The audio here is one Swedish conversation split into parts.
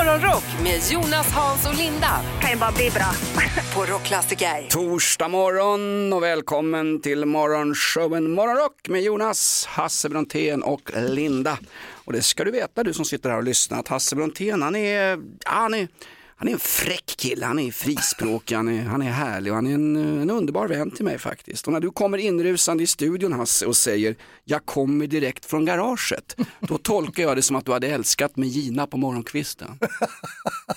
Morgonrock med Jonas, Hans och Linda kan ju bara bli bra. på Rockklassiker. Torsdag morgon och välkommen till morgonshowen Morgonrock med Jonas, Hasse Brontén och Linda. Och det ska du veta du som sitter här och lyssnar att Hasse Brontén han är, han är han är en fräck kille, han är frispråkig, han är, han är härlig och han är en, en underbar vän till mig faktiskt. Och när du kommer inrusande i studion Hasse och säger jag kommer direkt från garaget, då tolkar jag det som att du hade älskat med Gina på morgonkvisten.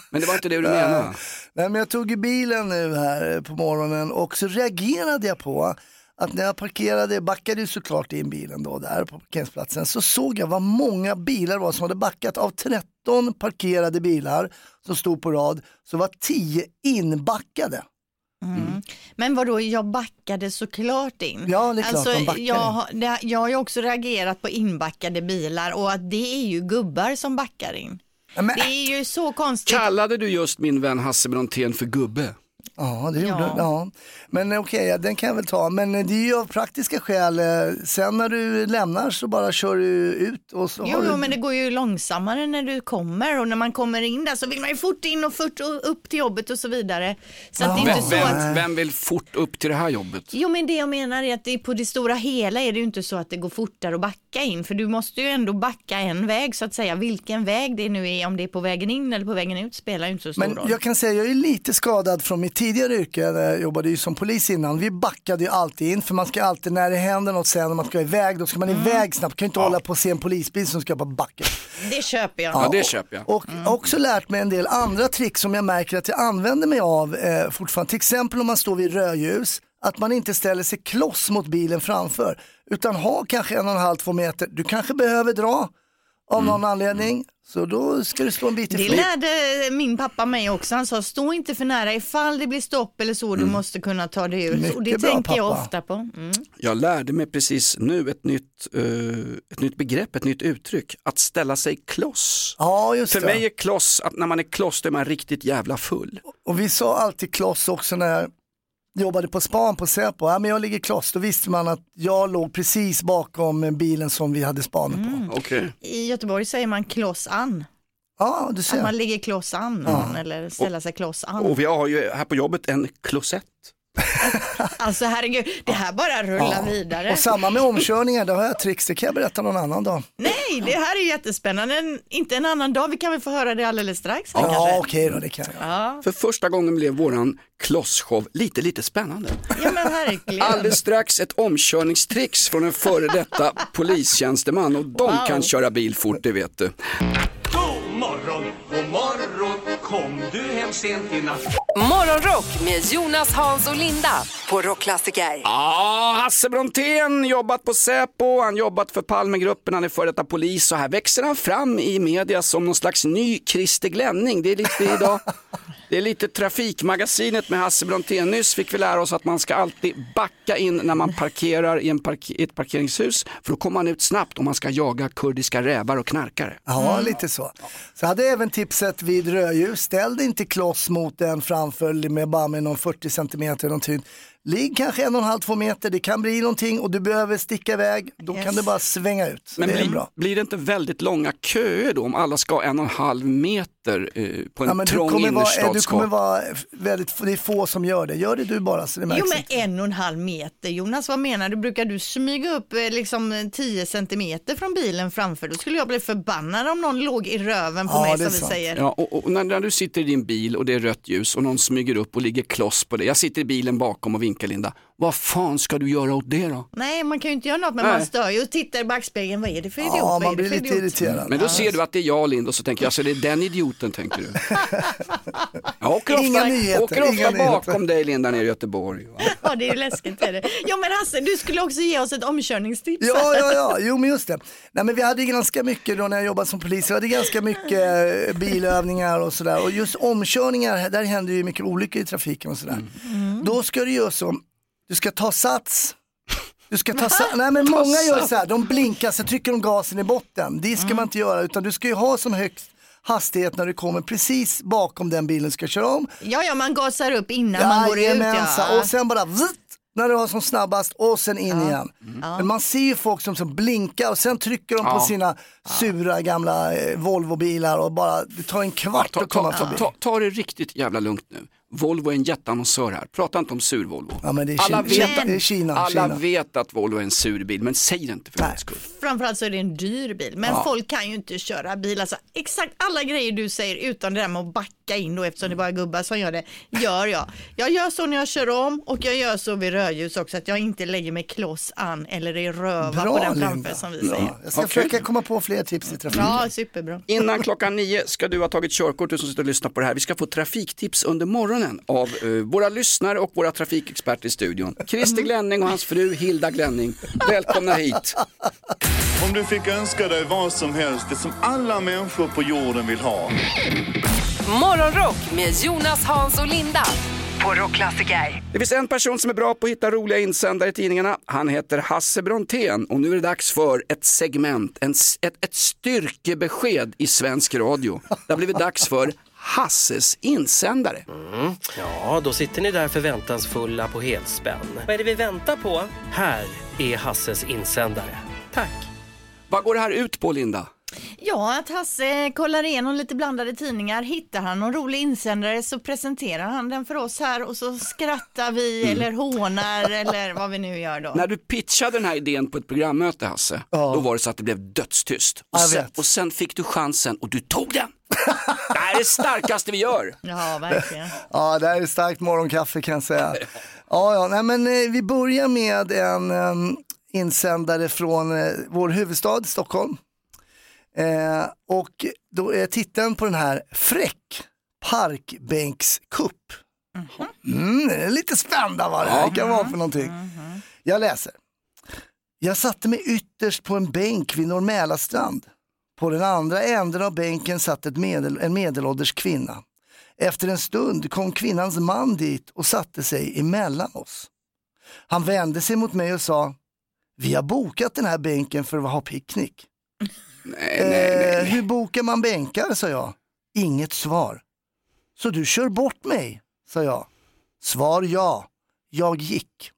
Men det var inte det du menade? Nej, men jag tog i bilen nu här på morgonen och så reagerade jag på att när jag parkerade, backade ju såklart in bilen då där på parkeringsplatsen, så såg jag vad många bilar var som hade backat. Av 13 parkerade bilar som stod på rad så var 10 inbackade. Mm. Men vadå, jag backade såklart in. Ja, det är klart alltså, de backar jag, har- det- jag har ju också reagerat på inbackade bilar och att det är ju gubbar som backar in. Men, Det är ju så konstigt. Kallade du just min vän Hasse Brontén för gubbe? Ja, det gjorde Ja. ja. Men eh, okej, ja, den kan jag väl ta. Men eh, det är ju av praktiska skäl. eh, Sen när du lämnar så bara kör du ut och så Jo, du... men det går ju långsammare när du kommer och när man kommer in där så vill man ju fort in och fort upp till jobbet och så vidare. Så att det är Vem, inte så att vem, vem vill fort upp till det här jobbet? Jo men det jag menar är att det på det stora hela är det ju inte så att det går fortare att backa in för du måste ju ändå backa en väg så att säga. Vilken väg det nu är, om det är på vägen in eller på vägen ut spelar ju inte så stor Men roll. jag kan säga, jag är lite skadad från mitt tidigare yrke, när jag jobbade ju som polis innan. Vi backade ju alltid in, för man ska alltid, när det händer något sen, och man ska iväg, då ska man iväg snabbt. kan ju inte hålla på och se en polisbil som ska på backen. Det köper jag. Ja, det köper jag. Och också lärt mig en del andra trick som jag märker att jag använder mig av eh, fortfarande. Till exempel om man står vid rödljus, att man inte ställer sig kloss mot bilen framför, utan ha kanske en och en halv, två meter. Du kanske behöver dra av någon anledning, så då ska du stå en bit Det ifrån. lärde min pappa mig också. Han sa stå inte för nära ifall det blir stopp eller så. Du måste kunna ta dig ut. Mycket och det bra, tänker jag pappa. ofta på. Mm. Jag lärde mig precis nu ett nytt, eh, ett nytt begrepp, ett nytt uttryck. Att ställa sig kloss. Ja, just För det. mig är kloss, att när man är kloss då är man riktigt jävla full. Och vi sa alltid kloss också när jobbade på span på Säpo. Ja, men jag ligger kloss, då visste man att jag låg precis bakom bilen som vi hade spanen på. Okej. I Göteborg säger man kloss an. Ja, du Att ser. man ligger kloss an någon, eller ställa sig kloss an. Och vi har ju här på jobbet en klosett. Alltså herregud, det här bara rullar vidare. Och samma med omkörningar, det har jag tricks, det kan jag berätta någon annan dag. Nej, det här är jättespännande. En, inte en annan dag, vi kan väl få höra det alldeles strax. Ja, kanske. okej då, det kan jag. Ja, För första gången blev våran klossshow lite, lite spännande. ja men herregud. Alldeles strax ett omkörningstricks från en före detta polistjänsteman och de Wow. kan köra bil fort, det vet du. God morgon, god morgon, sent i natt? Morgonrock med Jonas, Hans och Linda på Rockklassiker. Ja, Hasse Brontén, jobbat på Säpo, han jobbat för Palmegruppen, han är före detta polis och här växer han fram i media som någon slags ny Christer Glenning. Det är lite idag, det är lite Trafikmagasinet med Hasse Brontén. Nyss fick vi lära oss att man ska alltid backa in när man parkerar i, en park i ett parkeringshus för då kommer man ut snabbt om man ska jaga kurdiska rävar och knarkare. Ja, lite så. Så hade jag även tipset vid rödljus, ställ dig inte kloss mot den framför med bara med någon 40 centimeter eller någonting. Ligg kanske en och en halv, två meter, det kan bli någonting och du behöver sticka iväg, då Yes. kan du bara svänga ut. Men det blir, bra. blir det inte väldigt långa köer då om alla ska en och en halv meter eh, på en Ja, trång vara, du innerstadsgata? kommer vara väldigt, det är få som gör det. Gör det du bara så det märks Jo men inte. en och en halv meter, Jonas vad menar du? Brukar du smyga upp eh, liksom 10 centimeter från bilen framför? Då skulle jag bli förbannad om någon låg i röven på Ja, mig som vi säger. Ja, och, och när, när du sitter i din bil och det är rött ljus och någon smyger upp och ligger kloss på det. Jag sitter i bilen bakom och vinkar Linda. Vad fan ska du göra åt det då? Nej man kan ju inte göra något men Nej. man stör ju och tittar i backspegeln, vad är det för idiot? Ja, man blir lite idiot? irriterad. Men då ser du att det är jag Linda och så tänker jag, så det är den idioten tänker du. Jag åker ofta, Inga nyheter, åker ofta inga nyheter. bakom dig Linda nere i Göteborg. va? Ja det är ju läskigt. Är det. Ja men Hasse, du skulle också ge oss ett omkörningstips. Ja, ja, ja, jo men just det. Nej, men vi hade ganska mycket då när jag jobbade som polis, vi hade ganska mycket eh, bilövningar och sådär. Och just omkörningar, där händer ju mycket olyckor i trafiken och sådär. Då ska du göra så, du ska ta sats, du ska ta sats, nej men många gör så här, de blinkar så trycker de gasen i botten. Det ska man inte göra, utan du ska ju ha som högst hastighet när du kommer precis bakom den bilen du ska köra om. Ja, ja, man gasar upp innan man går ut. Ja. Och sen bara vzzt, när det var som snabbast och sen in igen. Men man ser ju folk som, som blinkar och sen trycker de på Ja. sina sura gamla eh, Volvo-bilar och bara, det tar en kvart Ta, att komma ta, förbi. ta, ta det riktigt jävla lugnt nu. Volvo är en jätteannonsör här. Prata inte om sur Volvo. Ja, men det är alla, Kina- vet, det är Kina, alla Kina. vet att Volvo är en sur bil, men säg det inte för guds skull. Framförallt så är det en dyr bil, men folk kan ju inte köra bil. Alltså, exakt alla grejer du säger utan det där med att backa in då eftersom det bara är gubbar som gör det, gör jag. Jag gör så när jag kör om och jag gör så vid rödljus också, att jag inte lägger mig kloss an eller i röva på den framför Linda. som vi Bra. säger. Jag ska Okej. försöka komma på fler tips i trafiken. Ja, superbra. Innan klockan nio ska du ha tagit körkort, du som sitter och lyssnar på det här. Vi ska få trafiktips under morgonen av eh, våra lyssnare och våra trafikexperter i studion. Christer Glenning och hans fru Hilda Glenning. Välkomna hit. Om du fick önska dig vad som helst, det som alla människor på jorden vill ha. Morgonrock med Jonas, Hans och Linda. Det finns en person som är bra på att hitta roliga insändare i tidningarna. Han heter Hasse Brontén och nu är det dags för ett segment, en, ett, ett styrkebesked i svensk radio. Det har blivit dags för Hasses insändare. Ja, då sitter ni där förväntansfulla på helspänn. Vad är det vi väntar på? Här är Hasses insändare. Tack! Vad går det här ut på Linda? Ja, att Hasse kollar igenom lite blandade tidningar. Hittar han någon rolig insändare så presenterar han den för oss här och så skrattar vi eller hånar eller vad vi nu gör då. När du pitchade den här idén på ett programmöte Hasse, då var det så att det blev dödstyst. Och Jag sen, vet. och sen fick du chansen och du tog den. det här är det starkaste vi gör. Ja, verkligen. Ja, det här är starkt morgonkaffe kan jag säga. Ja, ja, nej, men eh, vi börjar med en em, insändare från eh, vår huvudstad Stockholm. Eh, och då är titeln på den här Fräck parkbänkskupp. Mm, det är lite spännande vad det här kan vara för någonting. Jag läser. Jag satte mig ytterst på en bänk vid Norr På den andra änden av bänken satt ett medel, en medelålders kvinna. Efter en stund kom kvinnans man dit och satte sig emellan oss. Han vände sig mot mig och sa, vi har bokat den här bänken för att ha picknick. Nej, nej, nej. Eh, hur bokar man bänkar, sa jag. Inget svar. Så du kör bort mig, sa jag. Svar ja. Jag gick.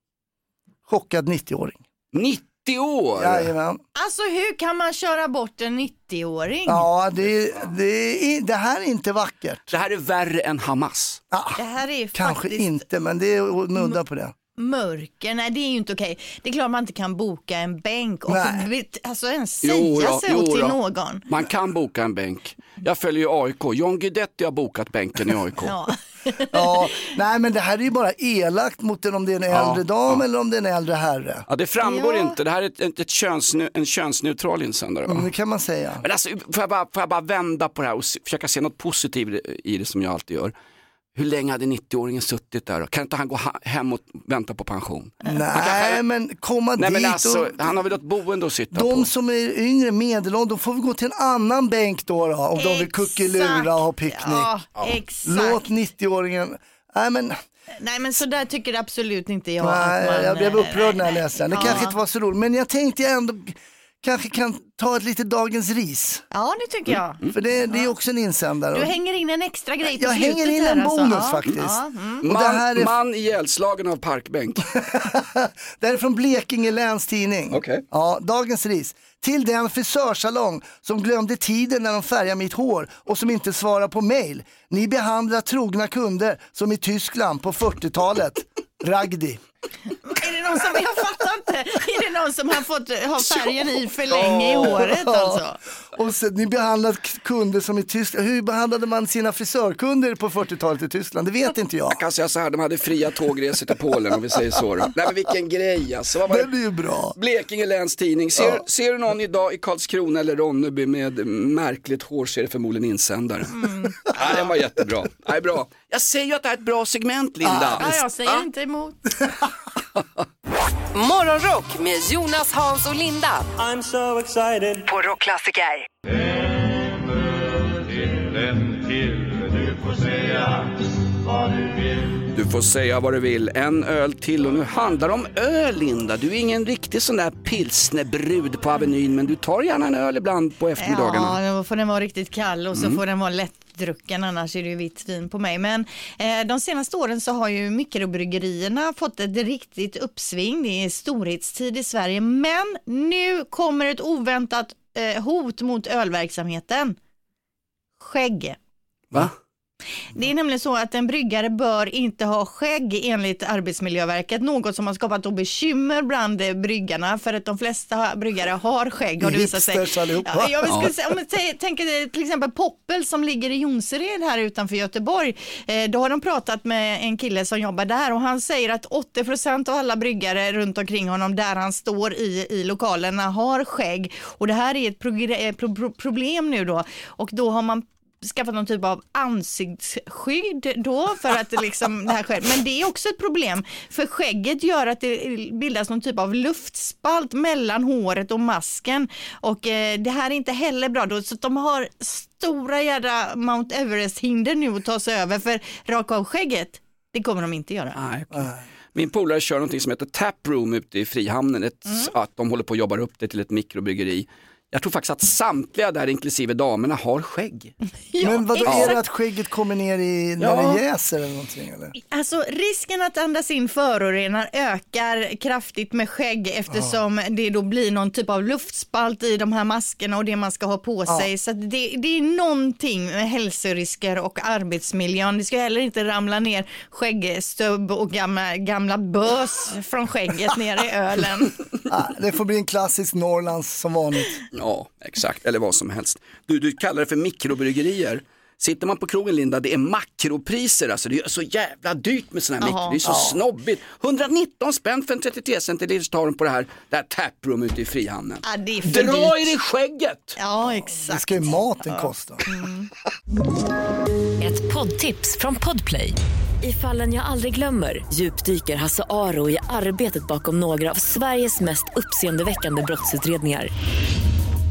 Chockad 90-åring. 90 år! Jajamän. Alltså hur kan man köra bort en 90-åring? Ja, det, det, är, det här är inte vackert. Det här är värre än Hamas. Ja, Det här är kanske faktiskt inte, men det är att nudda på det. Mörker. Nej, det är ju inte okej. Det är klart man inte kan boka en bänk och Nej. alltså ens säga Jo då, så jo till då. någon. Man kan boka en bänk. Jag följer ju AIK. John Guidetti har bokat bänken i AIK. Ja. Ja, nej men det här är ju bara elakt mot en, om det är en äldre dam eller om det är en äldre herre. Ja, det framgår Ja. inte. Det här är ett, ett, ett könsne, en könsneutral insändare. Va? Mm, det kan man säga. Men alltså, får, jag bara, får jag bara vända på det här och se, försöka se något positivt i det som jag alltid gör. Hur länge hade 90-åringen suttit där? då? Kan inte han gå hem och vänta på pension? Nej men komma Nej men dit alltså, och han har väl ett boende att sitta på? de som är yngre, medelålders, de får väl gå till en annan bänk då, då om de vill kuckelura och ha picknick. Ja, exakt. Låt 90-åringen, nej men Nej men så där tycker absolut inte jag nej, att man... jag blev upprörd när jag läste den. Det nej. kanske ja. inte var så roligt, men jag tänkte jag ändå kanske kan ta ett lite dagens ris. Ja det tycker jag. För det, det är också en insändare. Du hänger in en extra grej på jag slutet hänger in här en alltså. bonus Ja, faktiskt. Ja, mm. Och det här Man, är man ihjälslagen av parkbänk. Det här är från Blekinge Läns Tidning. Okej. Ja, dagens ris. Till den frisörsalong som glömde tiden när de färgade mitt hår och som inte svarar på mail. Ni behandlar trogna kunder som i Tyskland på 40-talet. Ragdi. Är det någon som, jag fattar inte, är det någon som har fått ha färgen i för länge i håret alltså? Och sen, ni behandlar k- kunder som i Tyskland. Hur behandlade man sina frisörkunder på 40-talet i Tyskland? Det vet inte jag. Jag kan säga så här, de hade fria tågresor till Polen om vi säger så. Då. Nej men vilken grej alltså. Vad var Den det? är ju bra. Blekinge Läns Tidning. Ser, ser du någon idag i Karlskrona eller Ronneby med märkligt hår så är det förmodligen insändare. Ja, den var jättebra. Nej, bra. Jag säger ju att det här är ett bra segment Linda. Ja, jag säger inte emot. Morgonrock med Jonas, Hans och Linda. I'm so excited. På Rockklassiker. Du får säga. Vad du vill. En öl till och nu handlar det om öl Linda. Du är ingen riktig sån där pilsnerbrud på Avenyn men du tar gärna en öl ibland på eftermiddagarna. Ja, då får den vara riktigt kall och så Mm. får den vara lätt lättdrucken, annars är det ju vitt vin på mig. Men eh, de senaste åren så har ju mikrobryggerierna fått ett riktigt uppsving. Det är storhetstid i Sverige, men nu kommer ett oväntat eh, hot mot ölverksamheten. Skägg. Va? Det är nämligen så att en bryggare bör inte ha skägg enligt Arbetsmiljöverket, något som har skapat bekymmer bland bryggarna för att de flesta bryggare har skägg. Har det visat sig. Hipsters allihopa. Ja, jag skulle säga, om jag tä- tänker till exempel Poppel som ligger i Jonsered här utanför Göteborg. Eh, då har de pratat med en kille som jobbar där och han säger att 80% av alla bryggare runt omkring honom där han står i, i lokalerna har skägg och det här är ett eh, pro- pro- problem nu då och då har man skaffat någon typ av ansiktsskydd då för att det liksom det här sker. Men det är också ett problem för skägget gör att det bildas någon typ av luftspalt mellan håret och masken och eh, det här är inte heller bra då så de har stora jädra Mount Everest hinder nu att ta sig över för raka av skägget det kommer de inte göra. Nej, okej. Min polare kör någonting som heter Taproom ute i Frihamnen. Ett, Mm. att de håller på att jobba upp det till ett mikrobryggeri. Jag tror faktiskt att samtliga där, inklusive damerna, har skägg. Men vad är det att skägget kommer ner i när Ja. det jäser eller någonting? Eller? Alltså risken att andas in förorenar ökar kraftigt med skägg eftersom det då blir någon typ av luftspalt i de här maskerna och det man ska ha på sig. Så att det, det är någonting med hälsorisker och arbetsmiljön. Det ska heller inte ramla ner skäggstubb och gamla, gamla bös från skägget ner i ölen. Det får bli en klassisk Norrlands som vanligt. Ja, exakt, eller vad som helst. Du, du kallar det för mikrobryggerier. Sitter man på krogen Linda, det är makropriser, alltså det är så jävla dyrt med sådana här mikro, det är så snobbigt. 119 spänn för en 33 centiliters tar de på det här, det här taproom ute i Frihamnen. Ja, det är för Dra dyrt. er i skägget! Ja, Det exakt. ska ju maten kosta. Ett poddtips från Podplay. I fallen jag aldrig glömmer djupdyker Hasse Aro i arbetet bakom några av Sveriges mest uppseendeväckande brottsutredningar.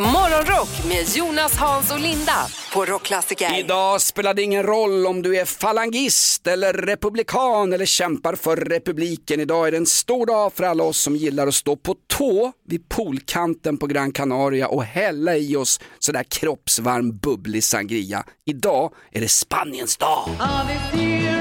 Morgonrock med Jonas, Hans och Linda på Rockklassiker. Idag spelar det ingen roll om du är falangist eller republikan eller kämpar för republiken. Idag är det en stor dag för alla oss som gillar att stå på tå vid poolkanten på Gran Canaria och hälla i oss sådär kroppsvarm bubblig sangria. Idag är det Spaniens dag. Viva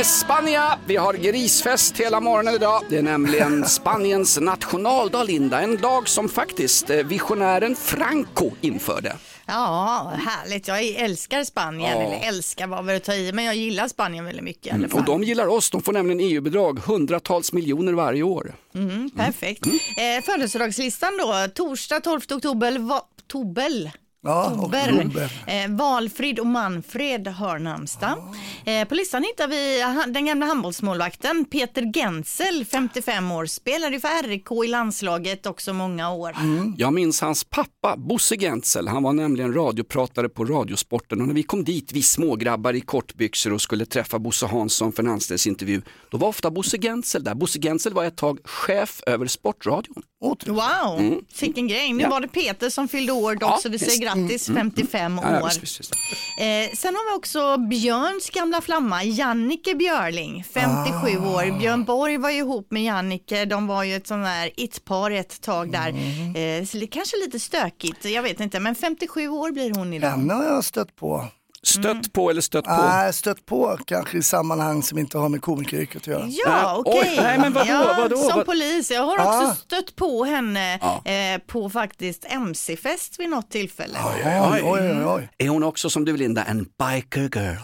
España! Vi har grisfest hela morgonen idag. Det är nämligen Spaniens nationaldag, Linda. En dag som faktiskt eh, visionären Franco införde. Ja, härligt. Jag älskar Spanien. Ja. Eller älskar var väl att ta i, men jag gillar Spanien väldigt mycket fall. Och de gillar oss. De får nämligen EU-bidrag, hundratals miljoner varje år. Mm, perfekt. Eh, födelsedagslistan då, torsdag 12 oktober, va, Tobel. Ja, oktober. Eh, Valfrid och Manfred har namnsdag. Eh, på listan hittar vi den gamla handbollsmålvakten Peter Gensel, 55 år, spelade för RIK i landslaget också många år. Jag minns hans pappa, Bosse Gentzel. Han var nämligen radiopratare på Radiosporten och när vi kom dit, vi smågrabbar i kortbyxor och skulle träffa Bosse Hansson för en anställningsintervju, då var ofta Bosse Gentzel där. Bosse Gentzel var ett tag chef över Sportradion. Wow, vilken grej. Nu Ja. var det Peter som fyllde år dock, Ja, så vi säger grattis, 55 år. Ja, visst, visst. Eh, sen har vi också Björns gamla flamma, Jannike Björling, 57 år. Björn Borg var ju ihop med Jannike, de var ju ett sånt där it-par ett tag där. Eh, så det kanske lite stökigt, jag vet inte, men 57 år blir hon idag. Henne har jag stött på. Stött på eller stött på? Nej, stött på kanske i sammanhang som inte har med komikeryrket att göra. Ja, okej. nej, men vadå, ja, vadå, Som vad- polis. Jag har Ah. också stött på henne Ja. eh, på faktiskt MC-fest vid något tillfälle. Oj, oj, oj, oj. Är hon också som du Linda, en biker girl?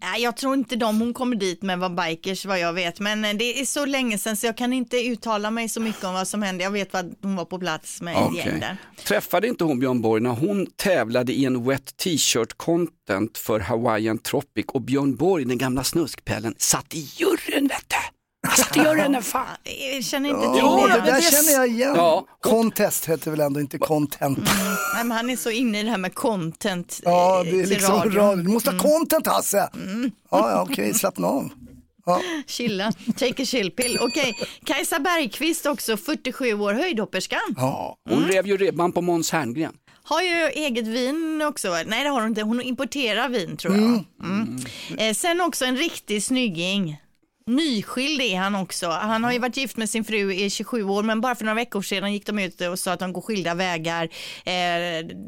Nej, jag tror inte de hon kommer dit med var bikers vad jag vet. Men eh, det är så länge sedan så jag kan inte uttala mig så mycket om vad som hände. Jag vet att hon var på plats med ett gäng där. Träffade inte hon Björn Borg när hon tävlade i en wet t-shirt content för Hawaiian Tropic och Björn Borg, den gamla snuskpellen, satt i juryn vet du. Alltså det gör henne fan. Jag känner inte Ja, till det det. där det- känner jag igen. Ja. Contest heter väl ändå inte content. Nej, men han är så inne i det här med content Ja, eh, det är till liksom radion. radio. Du måste ha content Hasse. Ja, ja okej, slappna av. Chilla, take a chill pill. Okej, Kajsa Bergqvist också, 47 år, höjdhopperskan. Ja. Hon rev ju ribban på Måns Herngren. Har ju eget vin också. Nej det har hon inte, hon importerar vin tror jag. Mm. Eh, sen också en riktig snygging. Nyskild är han också. Han har ju varit gift med sin fru i 27 år men bara för några veckor sedan gick de ut och sa att de går skilda vägar. Eh,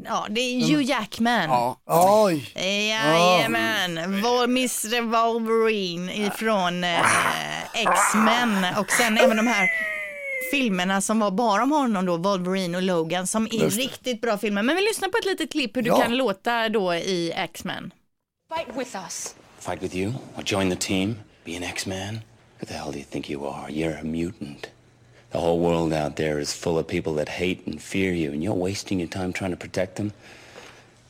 ja, det är Hugh Jackman. Ja. Oj. Jajamän, Vol- Mr Wolverine ifrån eh, X-Men och sen även de här filmerna som var bara om honom då, Wolverine och Logan som är riktigt bra filmer. Men vi lyssnar på ett litet klipp hur Ja. kan låta då i X-Men. Fight with us. Fight with you? Or join the team? Be an X-Man? Who the hell do you think you are? You're a mutant. The whole world out there is full of people that hate and fear you, and you're wasting your time trying to protect them?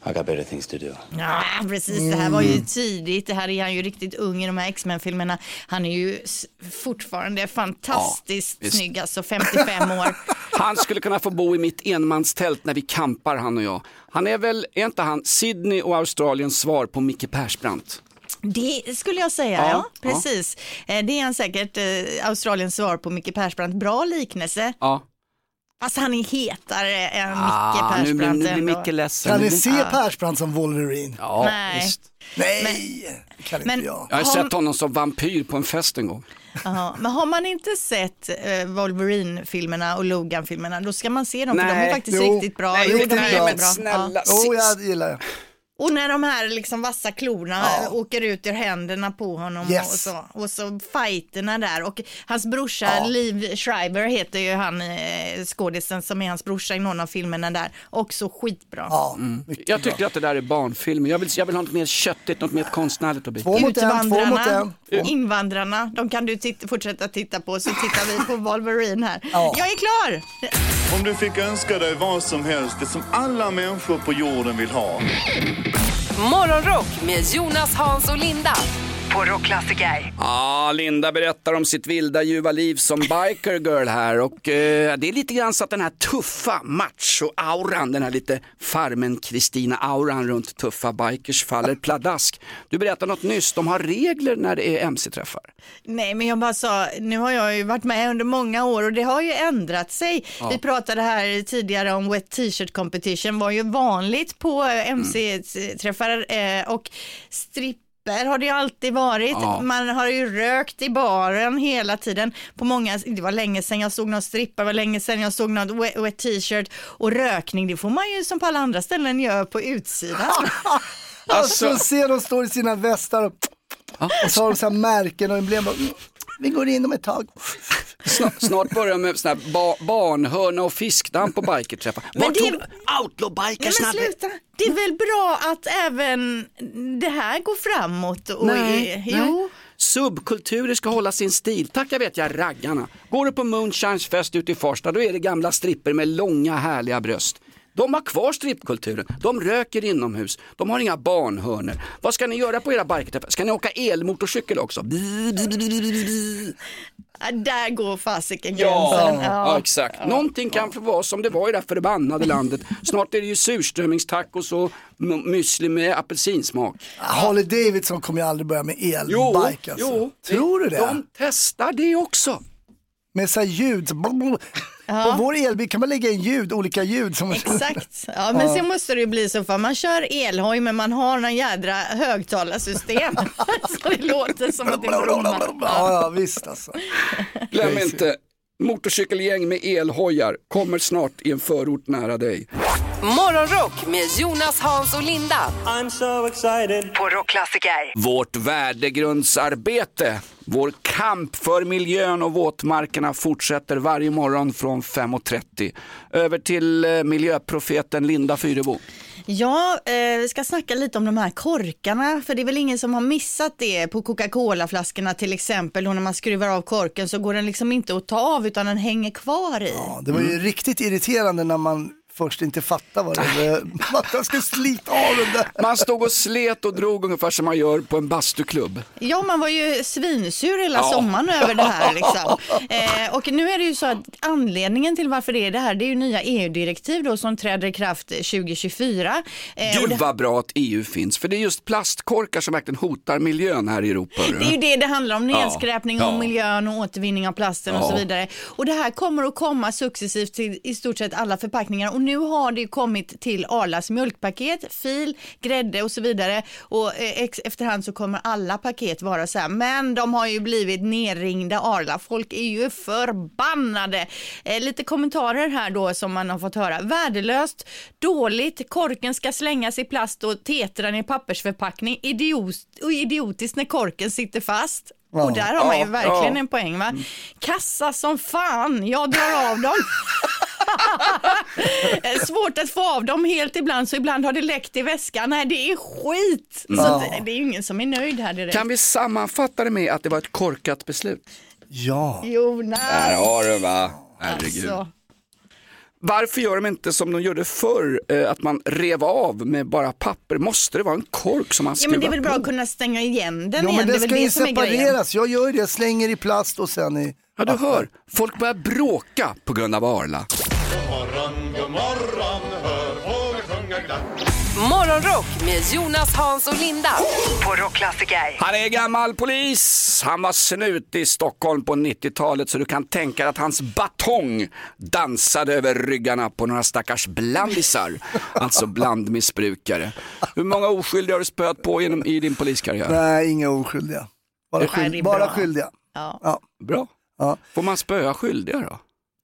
I got better things to do. Ja, precis. Det här var ju tidigt. Det här är han ju riktigt ung i de här X-Men-filmerna. Han är ju fortfarande fantastiskt visst. snygg, alltså 55 år. Han skulle kunna få bo i mitt enmanstält när vi kampar han och jag. Han är väl, är inte han Sydney och Australiens svar på Micke Persbrandt? Det skulle jag säga, ja. Ja, ja. precis. Eh, Det är han säkert, eh, Australiens svar på Micke Persbrandt. Bra liknelse. Ja. Fast han är hetare än Ah, Micke nu blir, Persbrandt nu blir. Micke ledsen. Kan ni se Persbrandt som Wolverine? Ja, Nej. visst. Nej, kan inte Men- jag. Jag har Har- sett honom som vampyr på en fest en gång. Ja, men har man inte sett eh, Wolverine-filmerna och Logan-filmerna, då ska man se dem, för de Nej, är faktiskt jo. riktigt bra. Nej, Jo, de är bra. jättebra. Snälla, Jo, sist. jag gillar det. Och när de här liksom vassa klorna Ja. åker ut ur händerna på honom Yes. och, så, och så fighterna där och hans brorsa Ja. Liv Schreiber heter ju han eh, skådisen som är hans brorsa i någon av filmerna där. Också skitbra. Ja, mycket Jag bra. tycker att det där är barnfilmer. Jag vill, jag vill ha något mer köttigt, något mer konstnärligt att bli. Två mot en, två mot en. invandrarna, de kan du titta, fortsätta titta på så tittar vi på Wolverine här. Ja. Jag är klar! Om du fick önska dig vad som helst, det som alla människor på jorden vill ha. Morgonrock med Jonas, Hans och Linda på Rockklassiker. Ja, Linda berättar om sitt vilda ljuva liv som biker girl här och eh, det är lite grann så att den här tuffa macho-auran, den här lite farmen Kristina-auran runt tuffa bikers faller pladask. Du berättade något nyss, de har regler när det är MC-träffar. Nej, men jag bara sa, nu har jag ju varit med under många år och det har ju ändrat sig. Vi pratade här tidigare om Wet T-shirt competition var ju vanligt på eh, MC-träffar eh, och stripper har det ju alltid varit. Ja. Man har ju rökt i baren hela tiden. På många, det var länge sedan jag såg någon strippa, det var länge sedan jag såg någon wet, wet t-shirt och rökning, det får man ju som på alla andra ställen göra på utsidan. Alltså, se de står i sina västar och, och så har de så här märken och emblem. Vi går in om ett tag. Snart, snart börjar med sån här ba barnhörna och fiskdamm på bikerträffar. Vart det- tog outlaw-bikers men sluta, det är väl bra att även det här går framåt? Och Nej, jo. nej. Subkulturer ska hålla sin stil. Tacka vet jag raggarna. Går du på Moonshines fest ute i Farsta då är det gamla stripper med långa härliga bröst. De har kvar strippkulturen, de röker inomhus, de har inga barnhörnor. Vad ska ni göra på era bikerträffar? Ska ni åka elmotorcykel också? Bi, bi, bi, bi, bi, bi, bi. Ja, Där går fasiken Ja, gränsen. ja, exakt. Någonting kan få vara som det var i det här förbannade landet. Snart är det ju surströmmingstacos och müsli med apelsinsmak. Harley Davidson kommer ju aldrig börja med Jo, elbike alltså. jo, Tror du det? De testar det också. Med så här ljud. så blub- På vår elbil kan man lägga in ljud, olika ljud. Som Exakt. Ja, men sen måste det ju bli så för man kör elhoj men man har någon jädra högtalarsystem. så det låter som att det brummar. Ja, ja visst alltså. Glöm inte, motorcykelgäng med elhojar kommer snart i en förort nära dig. Morgonrock med Jonas, Hans och Linda I'm so excited. på Rockklassiker. Vårt värdegrundsarbete, vår kamp för miljön och våtmarkerna fortsätter varje morgon från 5.30. Över till eh, miljöprofeten Linda Fyrebo. Ja, eh, vi ska snacka lite om de här korkarna, för det är väl ingen som har missat det på Coca-Cola-flaskorna till exempel. Och när man skruvar av korken så går den liksom inte att ta av utan den hänger kvar i. Ja, det var ju riktigt irriterande när man först inte fattade vad det var. Att jag skulle slita av den där. Man stod och slet och drog ungefär som man gör på en bastuklubb. Ja, man var ju svinsur hela Ja. sommaren över det här. Liksom. Eh, och nu är det ju så att anledningen till varför det är det här, det är ju nya EU-direktiv då som träder i kraft 2024. Eh, och Gud det, vad bra att EU finns, för det är just plastkorkar som verkligen hotar miljön här i Europa. det är ju det det handlar om, nedskräpning Ja. om miljön och återvinning av plasten och Ja. så vidare. Och det här kommer att komma successivt till i stort sett alla förpackningar och nu har det kommit till Arlas mjölkpaket, fil, grädde och så vidare och eh, efterhand så kommer alla paket vara så här, men de har ju blivit nerringda Arla, folk är ju förbannade. Eh, lite kommentarer här då som man har fått höra, värdelöst, dåligt, korken ska slängas i plast och tetran i pappersförpackning, Idiot, idiotiskt när korken sitter fast. Och där har man ju verkligen en poäng va? Kassa som fan, jag drar av dem. Svårt att få av dem helt ibland så ibland har det läckt i väskan. Nej det är skit. Mm. Så Ja. att det är ingen som är nöjd här direkt. Kan vi sammanfatta det med att det var ett korkat beslut? Ja. Jonas. Där har du va, herregud. Alltså. Varför gör de inte som de gjorde förr, eh, att man rev av med bara papper? Måste det vara en kork som man Ja skruvar men det är väl bra på? att kunna stänga igen den Ja, igen. men det ska ju det separeras. Jag gör det, slänger i plast och sen i... Ja, du hör. Folk börjar bråka på grund av Arla. Morgon, god morgon, hör fåglar sjunga glatt. Morgonrock med Jonas, Hans och Linda på Rockklassiker. Han är gammal polis. Han var snut i Stockholm på 90-talet så du kan tänka dig att hans batong dansade över ryggarna på några stackars blandisar, alltså blandmissbrukare. Hur många oskyldiga har du spöat på genom, i din poliskarriär? Nej, inga oskyldiga. Bara, skyld, det är bara skyldiga. Ja. Ja. Bra. Ja. Får man spöa skyldiga då?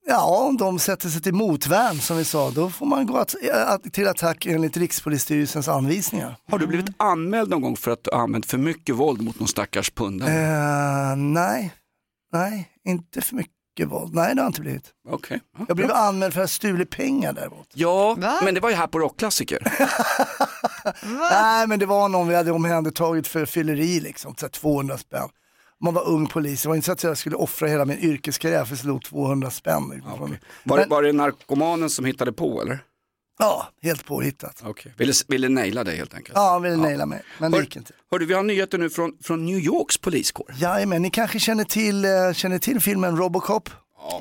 Ja, om de sätter sig till motvärn som vi sa, då får man gå att, att, till attack enligt Rikspolisstyrelsens anvisningar. Har du blivit anmäld någon gång för att du använt för mycket våld mot någon stackars pundare? Eh, nej, nej, inte för mycket våld. Nej, det har inte blivit. Okej. Ja, Jag blev bra. anmäld för att stulit pengar däremot. Ja, men det var ju här på Rockklassiker. Nej, men det var någon vi hade omhändertagit för fylleri liksom, så här 200 spänn. Man var ung polis, det var inte så att jag skulle offra hela min yrkeskarriär för att slå 200 spänn. Liksom. Var, det, Men- var det narkomanen som hittade på eller? Ja, helt påhittat. Okay. Ville, ville naila dig helt enkelt? Ja, ville naila mig, men det Hör- gick inte. Hördu, vi har nyheter nu från, från New Yorks poliskår. Jajamän, ni kanske känner till, eh, känner till filmen Robocop?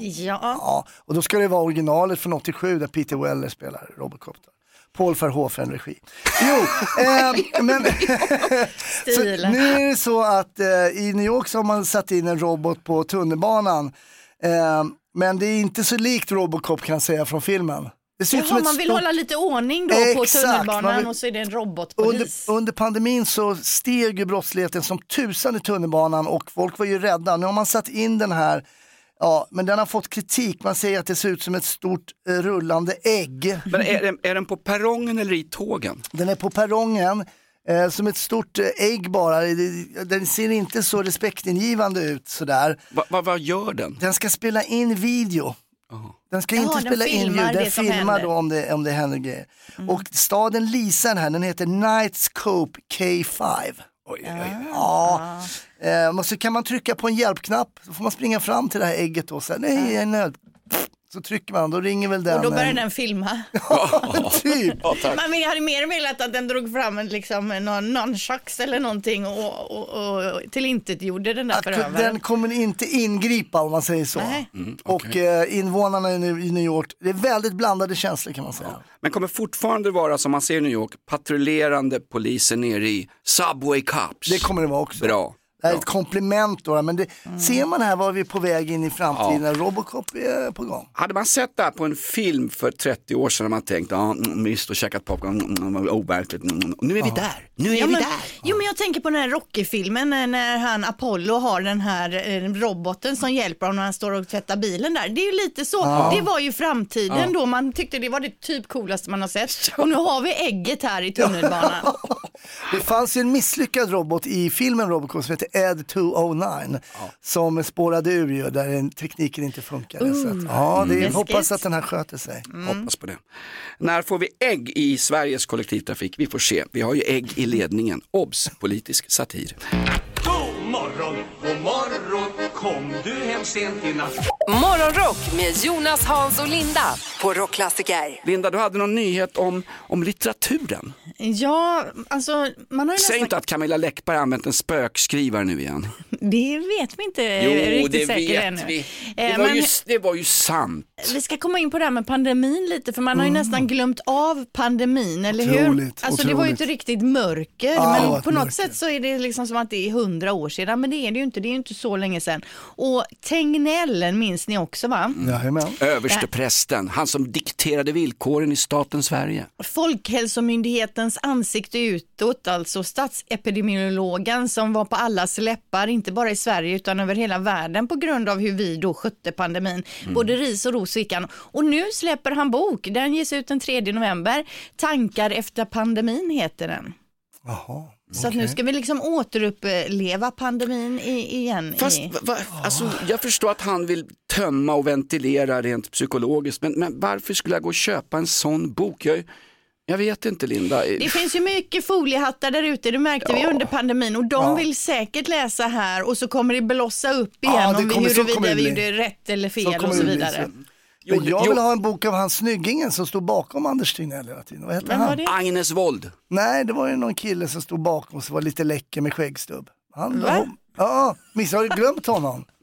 Ja. Ja, och då ska det vara originalet från 87 där Peter Weller spelar Robocop. Då. Paul Verhoeven regi. Jo, eh, men nu är det så att eh, i New York så har man satt in en robot på tunnelbanan. Eh, men det är inte så likt Robocop kan jag säga från filmen. Det ser Jaha, man vill stort- hålla lite ordning då på Exakt, man tunnelbanan vill- och så är det en robotpolis. under, under pandemin så steg ju brottsligheten som tusan i tunnelbanan och folk var ju rädda. Nu har man satt in den här, ja, men den har fått kritik. Man säger att det ser ut som ett stort eh, rullande ägg. Men är, den- är den på perrongen eller i tågen? Den är på perrongen. Eh, som ett stort eh, ägg bara. Det- Den ser inte så respektingivande ut sådär. Va, va, vad gör den? Den ska spela in video. Den ska Jaha, inte den spela in filmar ljud, den det som filmar händer. Mm. då om det, om det händer grejer. Och staden Lisan här, den heter Nightscope K5. Ja. Eh, och så kan man trycka på en hjälpknapp, så får man springa fram till det här ägget och säga nej, jag är nöd. Så trycker man, då ringer väl den. Och då börjar den filma. typ. Man vill- hade mer velat att den drog fram en, liksom, någon nunchucks eller någonting och, och, och tillintetgjorde den där Att förövaren. den kommer inte ingripa om man säger så. Nej. Och eh, invånarna i New- i New York, det är väldigt blandade känslor kan man säga. Men kommer fortfarande vara som man ser i New York, patrullerande poliser nere i Subway Cops? Det kommer det vara också. Bra. Det här är ett komplement då, men det, ser man här var vi är på väg in i framtiden, när Robocop är på gång. Hade man sett det här på en film för 30 år sedan hade man tänkt, ja, mm, visst och käkat popcorn, mm, mm, overkligt. Mm, nu är vi där, nu är Ja, vi men, där. jo men jag tänker på den här Rocky-filmen när- han Apollo har den här eh, roboten som hjälper honom när han står och tvättar bilen där. Det är ju lite så, Ja. det var ju framtiden Ja. då man tyckte det var det typ coolaste man har sett. Och nu har vi ägget här i tunnelbanan. Det fanns ju en misslyckad robot i filmen Robocop som heter Ed 209 som spårade ur ju där den tekniken inte funkade. Uh, så att, ja, det är, läskigt. hoppas att den här sköter sig. Hoppas på det. När får vi ägg i Sveriges kollektivtrafik? Vi får se. Vi har ju ägg i ledningen. Obs! Politisk satir. God morgon, god morgon, kom du hem sent i natt? Morgonrock med Jonas, Hans och Linda på Rockklassiker. Linda, du hade någon nyhet om, om litteraturen. Ja, alltså man har ju Säg nästan... inte att Camilla Läckberg har använt en spökskrivare nu igen. Det vet vi inte Jo, riktigt det säkert vet ännu. vi. Det Eh, var, men- ju, det var ju sant. Vi ska komma in på det här med pandemin lite för man har ju Mm. nästan glömt av pandemin, eller hur? Otroligt, Alltså det var ju inte riktigt mörker, var men på något mörker. sätt så är det liksom som att det är hundra år sedan, men det är det ju inte, det är ju inte så länge sedan. Och Tegnell minns ni också va? Jajamän. Översteprästen, han som dikterade villkoren i staten Sverige. Folkhälsomyndighetens ansikte utåt, alltså statsepidemiologen som var på allas läppar, inte bara i Sverige utan över hela världen på grund av hur vi då skötte pandemin. Både ris och ros fick han. Och nu släpper han bok, den ges ut den 3 november. Tankar efter pandemin heter den. Jaha. Så att nu ska vi liksom återuppleva pandemin i, igen. Fast i... va, alltså, jag förstår att han vill tömma och ventilera rent psykologiskt, men, men varför skulle jag gå och köpa en sån bok? Jag, jag vet inte Linda. Det finns ju mycket foliehattar där ute, det märkte vi under pandemin och de Ja. vill säkert läsa här och så kommer det blossa upp Ja, igen det om vi, huruvida vi gjorde rätt eller fel och så vidare. Sen. Men jag vill ha en bok av han snyggingen som stod bakom Anders Tegnell hela tiden. Vad hette Vem han? Agnes Wold. Nej, det var ju någon kille som stod bakom som var lite läcker med skäggstubb. Han, Va? Ja, Missa har du glömt honom?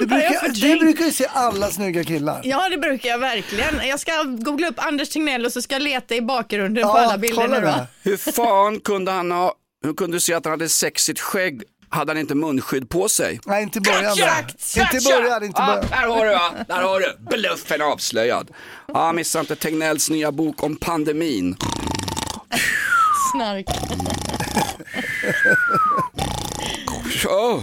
Du brukar, du brukar ju se alla snygga killar. Ja det brukar jag verkligen. Jag ska googla upp Anders Tegnell och så ska jag leta i bakgrunden Ja, på alla bilder nu. Hur fan kunde han ha, hur kunde du se att han hade sexigt skägg? Hade han inte munskydd på sig? Nej, inte i början. Exakt! Inte i början, inte i början. där har du va, där har du. Bluffen avslöjad. Ja, missa inte Tegnells nya bok om pandemin. Snark. Oh.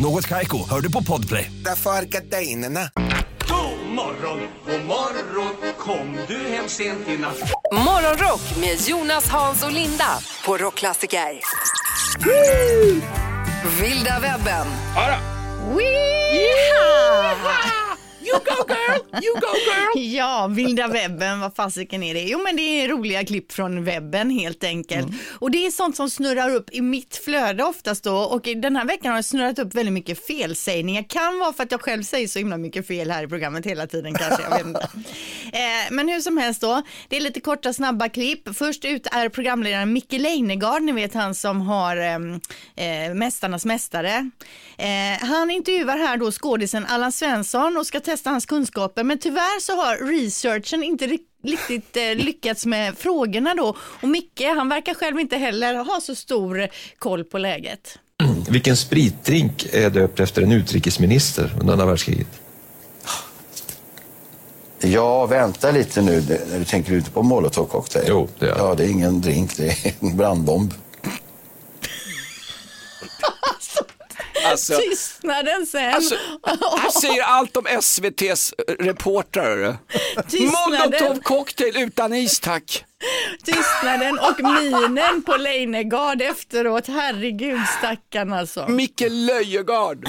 Något Kaiko, hör du på Podplay. Därför är gardinerna. God morgon, god morgon Kom du hem sent i natt Morgonrock med Jonas, Hans och Linda på Rockklassiker. Vilda webben. You go girl, you go girl. Ja, vilda webben, vad fasiken är det? Jo men det är roliga klipp från webben helt enkelt. Och det är sånt som snurrar upp i mitt flöde oftast då och den här veckan har det snurrat upp väldigt mycket felsägningar. Kan vara för att jag själv säger så himla mycket fel här i programmet hela tiden kanske, jag vet inte. Eh, men hur som helst då, det är lite korta snabba klipp. Först ut är programledaren Micke Leijnegard, ni vet han som har ehm, eh, Mästarnas mästare. Eh, han intervjuar här då skådisen Allan Svensson och ska testa hans kunskaper men tyvärr så har researchen inte ri- riktigt eh, lyckats med frågorna då och Micke han verkar själv inte heller ha så stor koll på läget. Vilken spritdrink är döpt efter en utrikesminister under andra världskriget? Ja, vänta lite nu. Du tänker inte på molotov cocktail? Jo, det är Ja, det är ingen drink, det är en brandbomb. Alltså, Tystnaden sen. alltså, han säger allt om SVTs reportrar. Tystnaden. Molotov cocktail utan is tack. Tystnaden och minen på Leijnegard efteråt, herregud stackarn alltså. Micke Löjegard.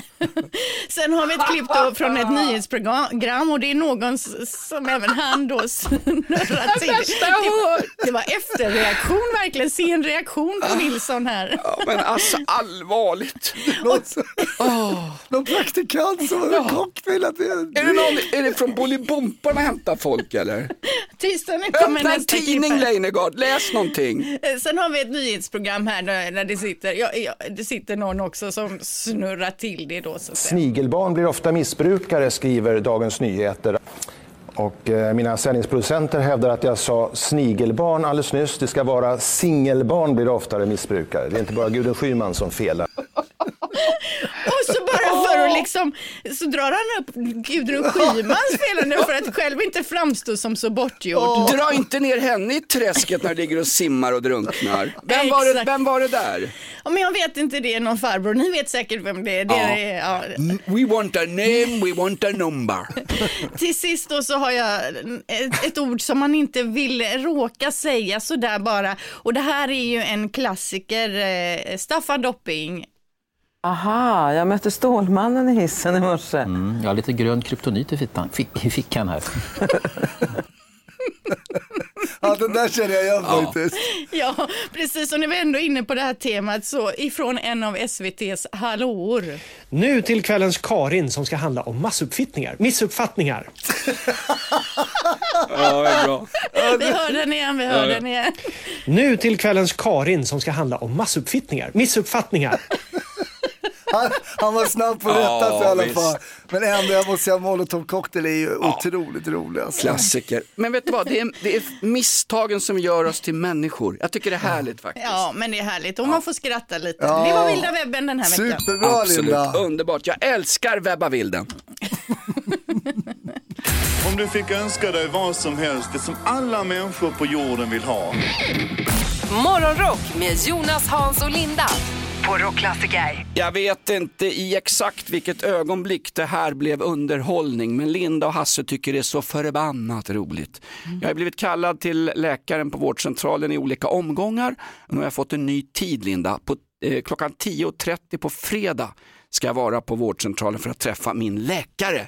Sen har vi ett klipp då från ett nyhetsprogram och det är någon som även han då snurrar till. Det, det var efterreaktion verkligen, sen reaktion på Nilsson här. Ja, men alltså allvarligt. Någon praktikant som har en cocktail. Att det Är det, någon, är det från Bolibompa man hämtar folk eller? Tystnaden kommer nästa klipp. Leijnegard, läs någonting. Eh, Sen har vi ett nyhetsprogram här där det, sitter, ja, ja, det sitter någon också som snurrar till det då. Så. Snigelbarn blir ofta missbrukare, skriver Dagens Nyheter. Och eh, mina sändningsproducenter hävdar att jag sa snigelbarn alldeles nyss. Det ska vara singelbarn blir oftare missbrukare. Det är inte bara Gudrun Schyman som felar. Och så att liksom som, så drar han upp Gudrun Schymans felande för att själv inte framstå som så bortgjord. Dra inte ner henne i träsket när du ligger och simmar och drunknar. Vem var, det, vem var det där? Ja, men jag vet inte, det är någon farbror. Ni vet säkert vem det är. Det är ja. We want a name, we want a number. Till sist då så har jag ett, ett ord som man inte vill råka säga sådär bara. Och det här är ju en klassiker, eh, Staffan Dopping. Aha, jag mötte Stålmannen i hissen i morse. Mm, jag har lite grön kryptonit i, fick, i fickan här. Ja, den där känner jag igen faktiskt. Ja, precis. Och när vi ändå är inne på det här temat så ifrån en av SVTs hallåor. Nu till kvällens Karin som ska handla om massuppfattningar. Missuppfattningar. Ja, det är bra. Vi hör den igen, vi hör ja. den igen. Nu till kvällens Karin som ska handla om massuppfattningar. Missuppfattningar. Han, han var snabb på att Ja, rätta sig i alla visst. fall. Men ändå, jag måste säga molotov cocktail är ju otroligt rolig. Alltså. Klassiker. Men vet du vad, det är, det är misstagen som gör oss till människor. Jag tycker det är härligt faktiskt. Ja, men det är härligt och man får skratta lite. Ja. Det var vilda webben den här veckan. Absolut, underbart. Jag älskar webba vilden. Om du fick önska dig vad som helst, det som alla människor på jorden vill ha. Morgonrock med Jonas, Hans och Linda på Rockklassiker. Jag vet inte i exakt vilket ögonblick det här blev underhållning, men Linda och Hasse tycker det är så förbannat roligt. Jag har blivit kallad till läkaren på vårdcentralen i olika omgångar. Nu har jag fått en ny tid, Linda. På, eh, klockan 10.30 på fredag ska jag vara på vårdcentralen för att träffa min läkare.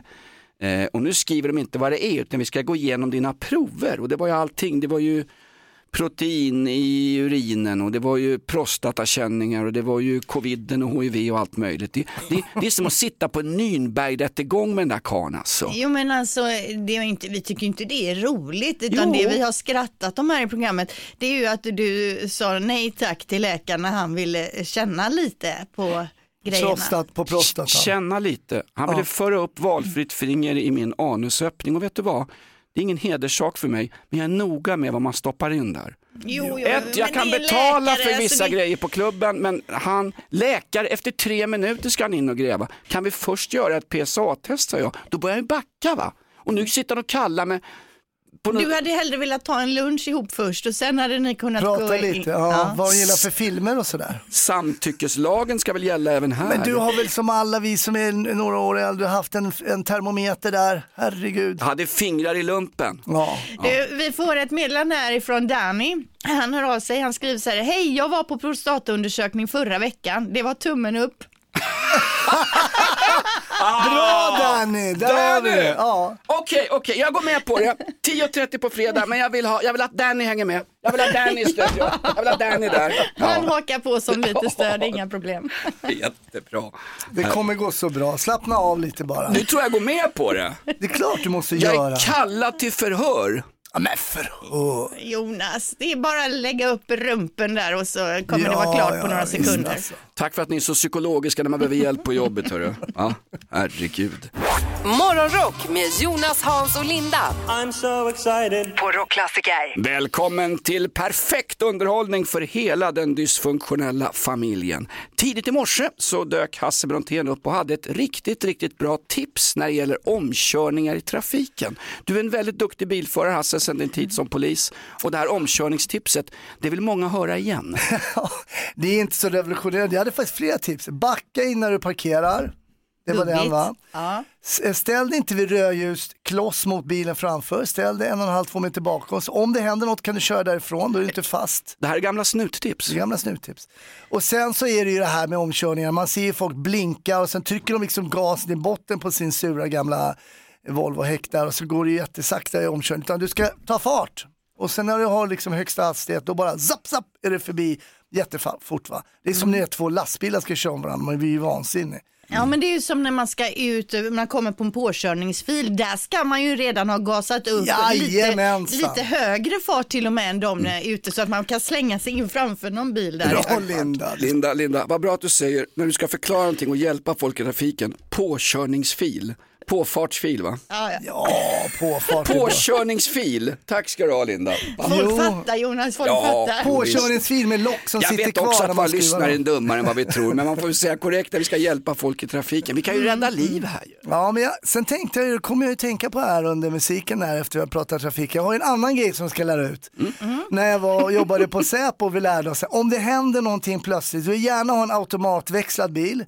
Eh, och nu skriver de inte vad det är, utan vi ska gå igenom dina prover. Och det var ju allting, det var ju protein i urinen och det var ju prostatakänningar och det var ju coviden och hiv och allt möjligt. Det, det, det är som att sitta på en Nürnbergrättegång med den där karln alltså. Jo men alltså, det är inte, vi tycker inte det är roligt utan Jo. det vi har skrattat om här i programmet det är ju att du sa nej tack till läkaren när han ville känna lite på grejerna. Prostat på prostata. Känna lite. Han ville Ja. föra upp valfritt finger i min anusöppning och vet du vad? Det är ingen hederssak för mig, men jag är noga med vad man stoppar in där. Jo, jo, Ett, jag kan betala läkare, för vissa det- grejer på klubben, men han, läkare, efter tre minuter ska han in och gräva. Kan vi först göra ett PSA-test, sa jag. Då börjar jag backa va. Och nu sitter han och kallar mig något... Du hade hellre velat ta en lunch ihop först och sen hade ni kunnat gå Prata in. lite, ja, vad de gillar för filmer och sådär. Samtyckeslagen ska väl gälla även här? Men du har väl som alla vi som är några år äldre haft en, en termometer där, herregud. Jag hade fingrar i lumpen. Ja. Du, vi får ett meddelande här ifrån Danny. Han hör av sig, han skriver så här, hej jag var på prostataundersökning förra veckan, det var tummen upp. Bra Danny, där är Danny! vi. Ja. Okej, okej, jag går med på det. 10.30 på fredag, men jag vill, ha, jag vill att Danny hänger med. Jag vill ha Danny i studion. Jag vill ha Danny där. Han hakar på som lite stöd, inga problem. jättebra. Det kommer gå så bra, slappna av lite bara. Nu tror jag går med på det. Det är klart du måste Jag göra. är kallad till förhör. Ja, men förhör. Jonas, det är bara att lägga upp rumpen där och så kommer det Ja, vara klart på ja, några visst, sekunder. alltså. Tack för att ni är så psykologiska när man behöver hjälp på jobbet. Hörru. Ja, herregud. Morgonrock med Jonas, Hans och Linda I'm so excited. på Rockklassiker. Välkommen till perfekt underhållning för hela den dysfunktionella familjen. Tidigt i morse så dök Hasse Brontén upp och hade ett riktigt, riktigt bra tips när det gäller omkörningar i trafiken. Du är en väldigt duktig bilförare Hasse sedan din tid som polis och det här omkörningstipset, det vill många höra igen. Det är inte så revolutionerande. Jag hade faktiskt flera tips. Backa innan du parkerar. Det var den va? Ja. S- Ställ dig inte vid rödljus kloss mot bilen framför. Ställ dig en och en halv, två meter bakom. Så om det händer något kan du köra därifrån, då är du inte fast. Det här är gamla snuttips. Det är gamla snuttips. Och sen så är det ju det här med omkörningar. Man ser ju folk blinka och sen trycker de liksom gasen i botten på sin sura gamla Volvo häck där och så går det jättesakta i omkörningen. Utan du ska ta fart. Och sen när du har liksom högsta hastighet då bara zapp zapp är det förbi jättefort va. Det är som när två lastbilar ska köra om varandra, man blir ju vansinnig. Ja men det är ju som när man ska ut, man kommer på en påkörningsfil, där ska man ju redan ha gasat upp lite, lite högre fart till och med än de är ute så att man kan slänga sig in framför någon bil där. Bra Linda. Linda, Linda, vad bra att du säger när du ska förklara någonting och hjälpa folk i trafiken, påkörningsfil. Påfartsfil va? Ja, ja. Ja, påfart. Påkörningsfil. Tack ska du ha Linda. Folk fattar Jonas, folk Ja, fattar. Påkörningsfil med lock som Jag sitter vet kvar också när att man lyssnare är dummare än vad vi tror, men man får säga korrekt att vi ska hjälpa folk i trafiken. Vi kan ju rädda liv här ju. Ja, men jag, sen tänkte jag, kommer jag ju tänka på här under musiken här efter vi har pratat trafik. Jag har ju en annan grej som ska lära ut. När jag var och jobbade på Säpo och vi lärde oss, om det händer någonting plötsligt, du vill gärna ha en automatväxlad bil.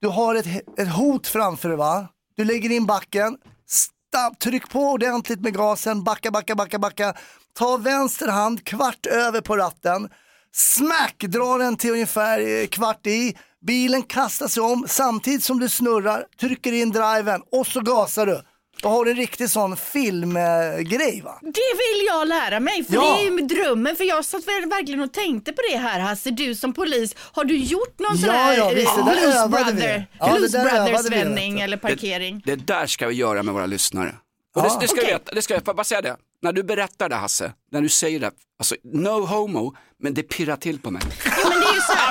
Du har ett, ett hot framför dig va? Du lägger in backen, stamp, tryck på ordentligt med gasen, backa, backa, backa, backa. Ta vänster hand, kvart över på ratten. Smack, dra den till ungefär eh, kvart i. Bilen kastar sig om samtidigt som du snurrar, trycker in driven och så gasar du. Då har en riktig sån filmgrej va? Det vill jag lära mig, för Ja. det är ju drömmen. För jag satt verkligen och tänkte på det här Hasse, du som polis. Har du gjort någon sån Ja, här ja, visst, det eh, där Blues, vi. brother, Ja, det Blues där Brothers vändning eller parkering? Det där ska vi göra med våra lyssnare. Och Ja. det, det ska Okej. jag veta, det ska jag bara säga det. När du berättar det Hasse, när du säger det, alltså no homo, men det pirrar till på mig.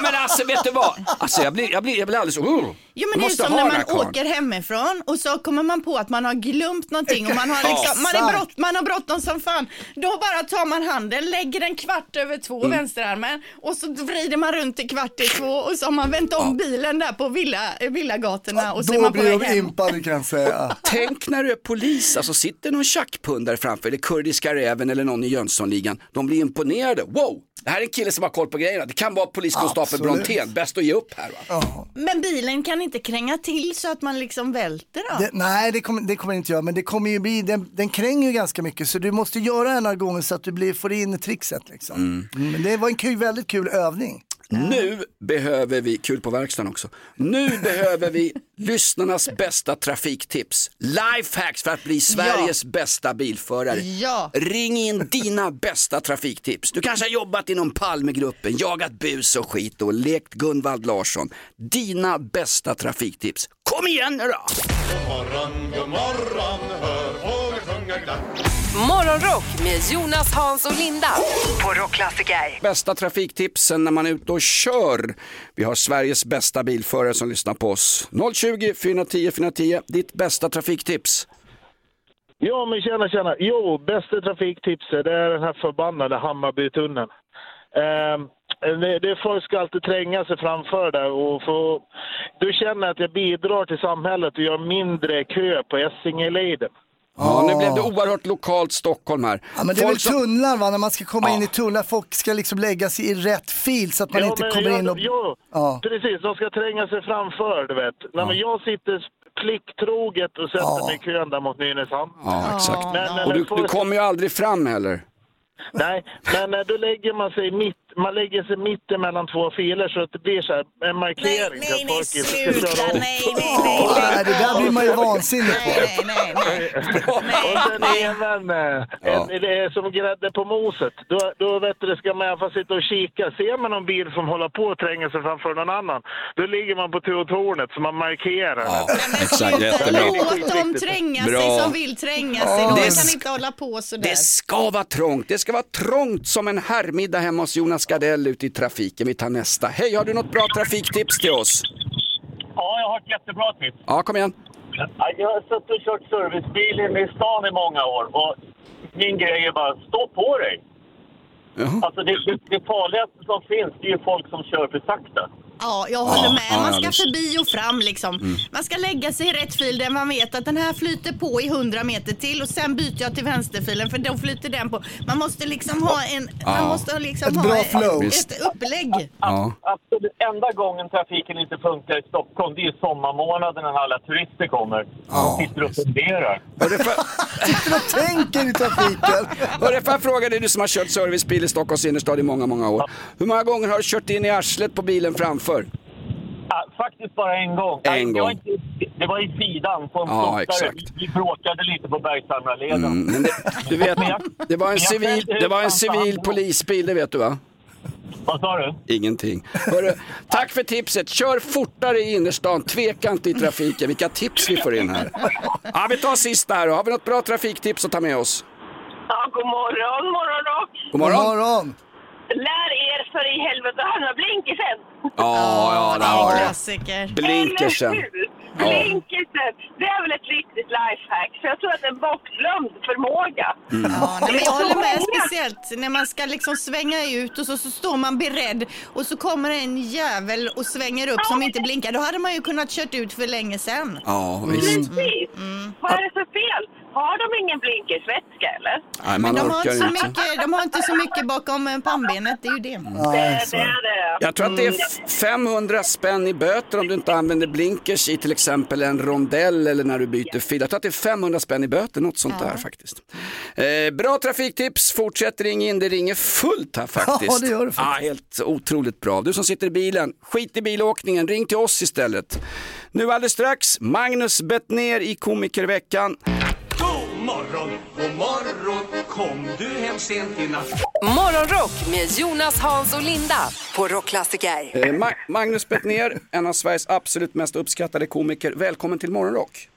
Men Ja alltså vet du vad, alltså jag blir, jag blir, jag blir alldeles, uh, Jo men det är som när man åker hemifrån och så kommer man på att man har glömt någonting och man har, Ja, liksom, man är sant. brott, man har bråttom som fan. Då bara tar man handen, lägger den kvart över två, Mm. vänsterarmen och så vrider man runt till kvart i två och så har man vänt om bilen där på villa, villagatorna och så är Då man på blir väg de hem. impade kan jag säga. Tänk när du är polis, alltså sitter någon tjackpundare framför, eller kurdiska räven eller någon i Jönssonligan. De blir imponerade. Wow, det här är en kille som har koll på grejerna. Det kan vara poliskonstapel. Brontén. Bäst att ge upp här va? Men bilen kan inte kränga till så att man liksom välter då? Det, nej, det kommer, det kommer inte göra, men det kommer ju bli, den, den kränger ju ganska mycket så du måste göra det några gånger så att du blir, får in trixet liksom. Mm, Men det var en kul, väldigt kul övning. Nu behöver vi, kul på verkstaden också, nu behöver vi lyssnarnas bästa trafiktips. Lifehacks för att bli Sveriges bästa bilförare. Ja. Ring in dina bästa trafiktips. Du kanske har jobbat inom Palmegruppen, jagat bus och skit och lekt Gunvald Larsson. Dina bästa trafiktips. Kom igen nu då! God morgon, god morgon, hör fåglar sjunga glatt. Morgonrock med Jonas, Hans och Linda på Rockklassiker. Bästa trafiktipsen när man är ute och kör. Vi har Sveriges bästa bilförare som lyssnar på oss. 020 410 410, ditt bästa trafiktips. Ja, men tjena, tjena. Jo, bästa trafiktipset det är den här förbannade Hammarbytunneln. Ehm, det, det folk ska alltid tränga sig framför där och få... Du känner att jag bidrar till samhället och gör mindre kö på Essingeleden. Ja, nu blev det oerhört lokalt Stockholm här. Ja, men det är väl Folk som- tunnlar va, när man ska komma in i tunnlar, folk ska liksom lägga sig i rätt fil så att man Ja, inte men kommer jag- in och... Ja, Ja. precis. De ska tränga sig framför, du vet. Nej, men jag sitter plikttroget och sätter mig i kön där mot Nynäshamn. Ja, exakt. Men, men Och du, du kommer ju aldrig fram heller. Nej, men eh, då lägger man sig mitt, man lägger sig mitt emellan två filer så att det blir så här en markering. Nej, så nej, ska sluta, nej, nej, nej, Nej, det där blir man ju vansinnig på. nej, nej, nej. Och sen även en, det är som grädde på moset. Då, då vet du, ska man i alla fall sitta och kika. Ser man någon bil som håller på att tränga sig framför någon annan, då ligger man på tornet så man markerar. Ja, exakt, jättebra. Låt dem tränga sig Bra. som vill tränga sig. De Det kan inte hålla på sådär. Det ska vara trångt. Det ska vara trångt som en herrmiddag hemma hos Jonas Gardell ute i trafiken. Vi tar nästa. Hej, har du något bra trafiktips till oss? Ja, jag har ett jättebra tips. Ja, kom igen. Ja, Jag har suttit och kört servicebil inne i stan i många år och min grej är bara stå på dig. Alltså det, det, det farligaste som finns det är ju folk som kör för sakta. Ja, jag håller Ja, med. ja, Man ja, ska förbi och fram liksom. Mm. Man ska lägga sig i rätt fil där man vet att den här flyter på i 100 meter till och sen byter jag till vänsterfilen för då flyter den på. Man måste liksom ha en, Ja. man måste ha liksom Ett ha bra ett, flow. ett upplägg. Ja. Absolut. Enda gången trafiken inte funkar i Stockholm det är ju sommarmånaderna när alla turister kommer och sitter och funderar. Sitter och tänker i trafiken. Hörru, får jag fråga dig, du som har kört servicebil i Stockholms innerstad i många, många år. Hur många gånger har du kört in i arslet på bilen framför? Ja, faktiskt bara en gång. En Nej, det gång. var inte- Det var i sidan på en Ja, exakt. Vi bråkade lite på Bergshamraleden. Mm, men det, du vet, det var en civil, det var en civil polisbil, det vet du va? Vad sa du? Ingenting. Hörru, tack för tipset. Kör fortare i innerstan, tveka inte i trafiken. Vilka tips vi får in här. Ja, vi tar sista här då. Har vi något bra trafiktips att ta med oss? Ja, god morgon, morgonrock. God morgon. morgon. Lär er för i helvete att använda blinkersen. Ja, ja, där har du Klassiker. Blinkersen. Eller hur? Ja. Blinkersen. det, det är väl ett riktigt lifehack. För jag tror att det är en bortglömd förmåga. Ja, nej, men jag håller med speciellt när man ska liksom svänga ut och så, så står man beredd och så kommer en jävel och svänger upp som inte blinkar. Då hade man ju kunnat kört ut för länge sedan. Ja, visst. Precis. Vad är det för fel? Har de ingen blinkersvätska eller? Nej, man Men de har, orkar inte så inte. mycket, de har inte så mycket bakom eh, pannbenet, det är ju det. Det, det är det. Jag tror att det är f- 500 spänn i böter om du inte använder blinkers i till exempel en rondell eller när du byter fil. Jag tror att det är 500 spänn i böter, något sånt där faktiskt. Eh, bra trafiktips, fortsätt ring in, det ringer fullt här faktiskt. Ja, det gör det faktiskt. Ja, helt otroligt bra. Du som sitter i bilen, skit i bilåkningen, ring till oss istället. Nu alldeles strax, Magnus Bettner i Komikerveckan. Morgon, god morgon Kom du hem sent i natt Morgonrock med Jonas, Hans och Linda på Rockklassiker. Eh, Ma- Magnus Bettner, en av Sveriges absolut mest uppskattade komiker. Välkommen till Morgonrock.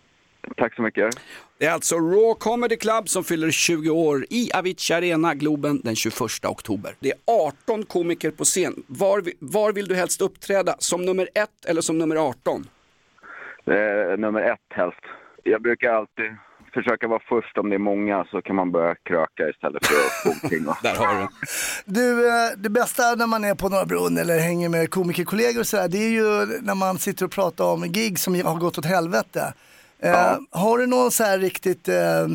Tack så mycket. Det är alltså Raw Comedy Club som fyller 20 år i Avicii Arena, Globen, den 21 oktober. Det är 18 komiker på scen. Var, var vill du helst uppträda? Som nummer ett eller som nummer 18? Eh, nummer ett helst. Jag brukar alltid försöka vara först om det är många så kan man börja kröka istället för att gå och... Där har du Du, eh, det bästa när man är på Norra Brunn eller hänger med komikerkollegor och sådär, det är ju när man sitter och pratar om gig som har gått åt helvete. Eh, Har du någon så här riktigt eh,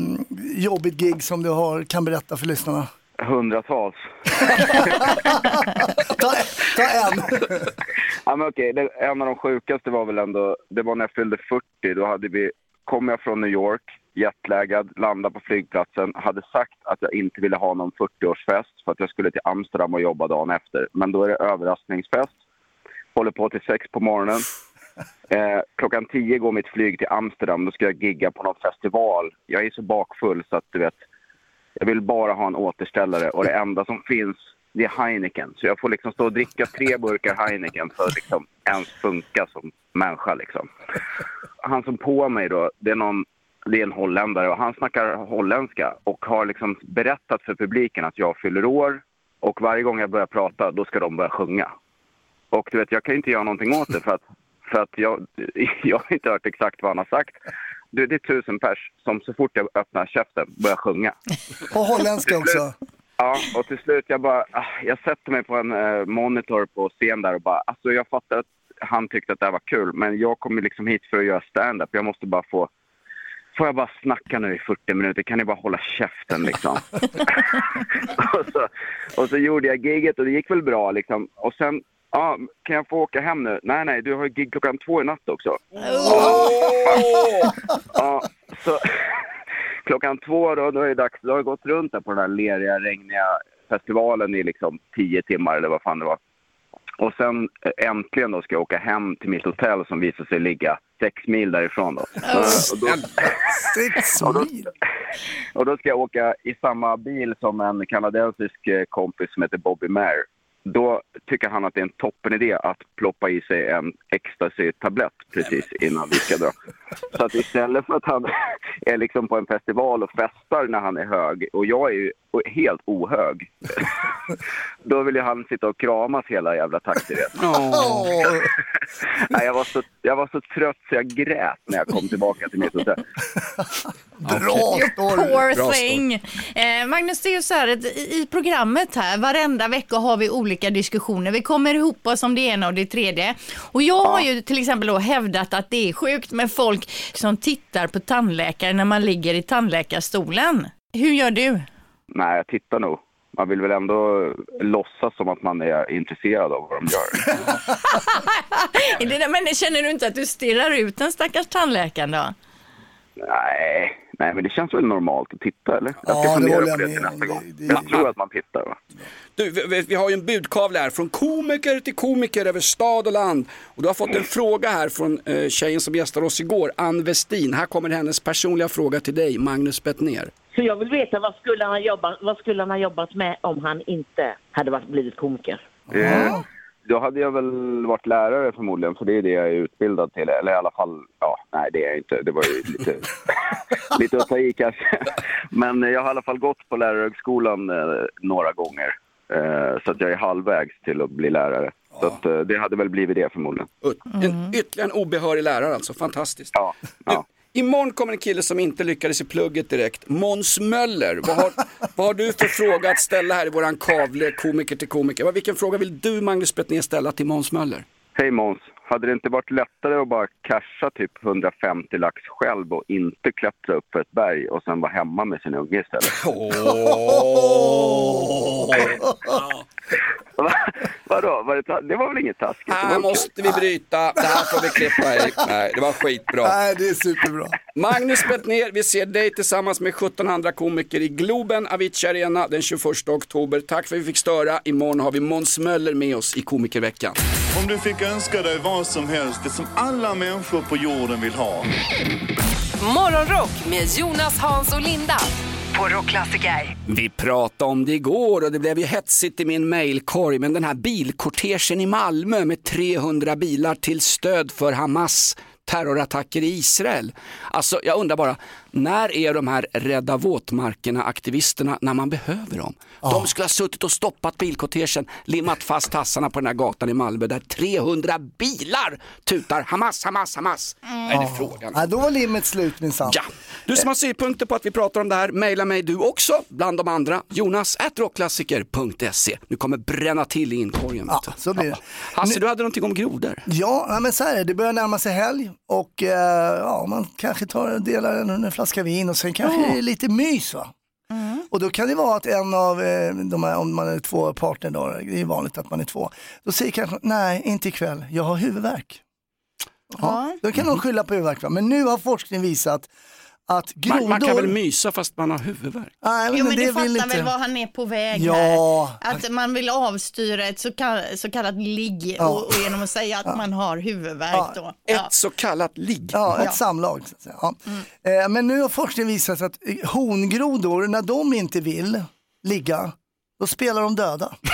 jobbigt gig som du har, kan berätta för lyssnarna? Hundratals. ta, ta en. ja, men okej, det, en av de sjukaste var väl ändå, det var när jag fyllde 40. Då hade vi, kom jag från New York, jetlaggad, landade på flygplatsen, hade sagt att jag inte ville ha någon 40-årsfest för att jag skulle till Amsterdam och jobba dagen efter. Men då är det överraskningsfest. Håller på till sex på morgonen. Eh, klockan tio går mitt flyg till Amsterdam. Då ska jag gigga på någon festival. Jag är så bakfull så att du vet, jag vill bara ha en återställare och det enda som finns det är Heineken. Så jag får liksom stå och dricka tre burkar Heineken för att liksom ens funka som människa liksom. Han som på mig då, det är någon det är en holländare och han snackar holländska och har liksom berättat för publiken att jag fyller år och varje gång jag börjar prata då ska de börja sjunga. Och du vet, jag kan inte göra någonting åt det för att, för att jag, jag har inte hört exakt vad han har sagt. Du, det är tusen pers som så fort jag öppnar käften börjar sjunga. På holländska också. Ja, och till slut jag bara, ah, jag sätter mig på en eh, monitor på scen där och bara, alltså jag fattar att han tyckte att det här var kul, men jag kom liksom hit för att göra stand-up. Jag måste bara få, får jag bara snacka nu i 40 minuter? Kan ni bara hålla käften liksom? och, så, och så gjorde jag giget och det gick väl bra liksom. Och sen, ja, kan jag få åka hem nu? Nej, nej, du har ju gig klockan två i natt också. Ja, så klockan två då, då är det dags. Då har jag gått runt där på den här leriga, regniga festivalen i liksom tio timmar eller vad fan det var. Och sen eh, äntligen då ska jag åka hem till mitt hotell som visar sig ligga sex mil därifrån då. Och då Sex och då, och då ska jag åka i samma bil som en kanadensisk eh, kompis som heter Bobby Mayer. Då tycker han att det är en toppenidé att ploppa i sig en ecstasy-tablett precis innan vi ska dra. Så att istället för att han är liksom på en festival och festar när han är hög och jag är ju helt ohög. Då vill ju han sitta och kramas hela jävla taxiresan. Nej, jag, var så, jag var så trött så jag grät när jag kom tillbaka till mitt hotell. Bra Poor thing. Eh, Magnus, det är ju så här i, i programmet här, varenda vecka har vi olika diskussioner. Vi kommer ihop oss om det ena och det tredje. Och jag har ju till exempel då hävdat att det är sjukt med folk som tittar på tandläkare när man ligger i tandläkarstolen. Hur gör du? Nej, jag tittar nog. Man vill väl ändå låtsas som att man är intresserad av vad de gör. Men känner du inte att du stirrar ut den stackars tandläkaren då? Nej, nej, men det känns väl normalt att titta, eller? Jag Ja, ska det fundera håller på jag det till nästa gång. Jag tror att man tittar, va? Du, vi- vi, har ju en budkavle här från komiker till komiker över stad och land. Och du har fått en fråga här från eh, tjejen som gästade oss igår, Ann Westin. Här kommer hennes personliga fråga till dig, Magnus Bettner. Så jag vill veta vad skulle han ha jobbat, vad skulle han ha jobbat med om han inte hade varit, blivit komiker? Eh, då hade jag väl varit lärare förmodligen, för det är det jag är utbildad till. Eller i alla fall, ja, nej det är jag inte. Det var ju lite, lite att ta i kanske. Men jag har i alla fall gått på lärarhögskolan eh, några gånger. Eh, så att jag är halvvägs till att bli lärare. Så att, eh, det hade väl blivit det förmodligen. En, ytterligare en obehörig lärare alltså, fantastiskt. Ja, ja. Imorgon kommer en kille som inte lyckades i plugget direkt, Måns Möller. Vad har, vad har du för fråga att ställa här i våran kavle komiker till komiker? Vilken fråga vill du Magnus Betnér ställa till Måns Möller? Hej Måns, hade det inte varit lättare att bara casha typ 150 lax själv och inte klättra upp för ett berg och sen vara hemma med sin unge istället? Va? Vadå? Var det, det var väl inget taskigt? Här måste vi bryta, det här får vi klippa i. Nej, det var skitbra. Nej, det är superbra. Magnus Bettner, vi ser dig tillsammans med 17 andra komiker i Globen, Avicii Arena den 21 oktober. Tack för att vi fick störa. Imorgon har vi Måns Möller med oss i Komikerveckan. Om du fick önska dig vad som helst, det som alla människor på jorden vill ha. Morgonrock med Jonas, Hans och Linda. Vi pratade om det igår och det blev ju hetsigt i min mailkorg, men den här bilkortegen i Malmö med 300 bilar till stöd för Hamas terrorattacker i Israel. Alltså jag undrar bara, när är de här rädda våtmarkerna-aktivisterna när man behöver dem? De skulle ha suttit och stoppat bilkortegen, limmat fast tassarna på den här gatan i Malmö där 300 bilar tutar Hamas, Hamas, Hamas. Är det frågan? Ja, då var limmet slut minsann. Ja. Du som har synpunkter på att vi pratar om det här, mejla mig du också, bland de andra. Jonas rockklassiker.se. Nu kommer bränna till i inkorgen. Ja, så blir det. Hasse, du hade någonting om grodor. Ja, ja, men så här är det. Det börjar närma sig helg och eh, ja, man kanske tar delar en, en flaska vin och sen kanske är lite mys. Va? Och då kan det vara att en av eh, de här, om man är två partner då, det är vanligt att man är två, då säger kanske nej, inte ikväll, jag har huvudvärk. Ja. Då kan de skylla på huvudvärk. Men nu har forskning visat att grodor... Man, man kan väl mysa fast man har huvudvärk? Nej, Jo men det du fattar väl inte- vad han är på väg Ja. här? Att man vill avstyra ett så, kall, så kallat ligg Ja. och, och genom att säga att man har huvudvärk då. Ett så kallat ligg. Ja, ett Ja. samlag. Så att säga. Ja. Eh, Men nu har forskning visat att eh, hongrodor, när de inte vill ligga, då spelar de döda.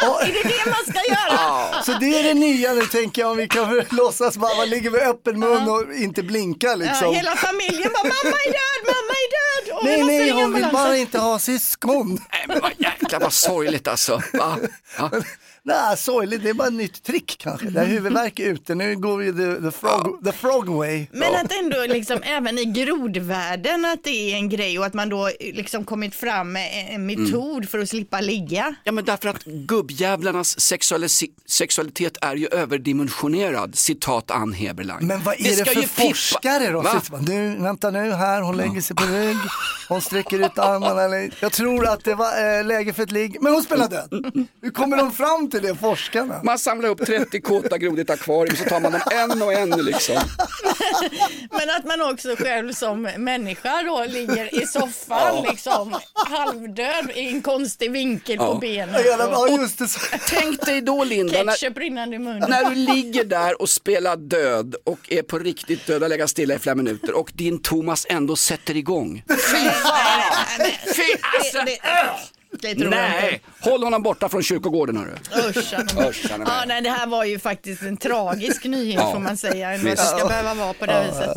Är det det man ska göra? Så det är det nya nu tänker jag, om vi kan låtsas bara man ligger med öppen mun och inte blinka liksom. Ja, hela familjen bara mamma är död, mamma är död. Och Nej, nej, hon vill bara inte ha syskon. Nej men vad jäklar vad sorgligt alltså. Va? Ja. Nej, sorgligt, det är bara ett nytt trick kanske. Det här huvudvärk är ute, nu går vi the, the, frog, the frog way. Men att ändå liksom även i grodvärlden att det är en grej och att man då liksom kommit fram med en metod för att slippa ligga. Ja men därför att gubbjävlarnas sexualitet är ju överdimensionerad, citat Ann Heberlein. Men vad är det, ska för ju pippa- forskare då? Va? Nu, vänta nu här, hon lägger sig på rygg, hon sträcker ut armarna. Jag tror att det var eh, läge för ett ligg, men hon spelar död. Hur kommer de fram till det, forskarna? Man samlar upp 30 kåta grodor i ett akvarium så tar man dem en och en liksom. Men att man också själv som människa då ligger i soffan liksom halvdöd i en konstig vinkel på Ja. benet. Ja, just det. Tänk dig då Linda, när, när du ligger där och spelar död och är på riktigt död och lägga stilla i flera minuter och din Thomas ändå sätter igång. Fy fan! Fy alltså! Det, det tror jag Nej, håll honom borta från kyrkogården hörru. Usch, han- Usch, han är ja, med. nej, det här var ju faktiskt en tragisk nyhet Ja. får man säga. Att Visst. det ska behöva vara på det viset.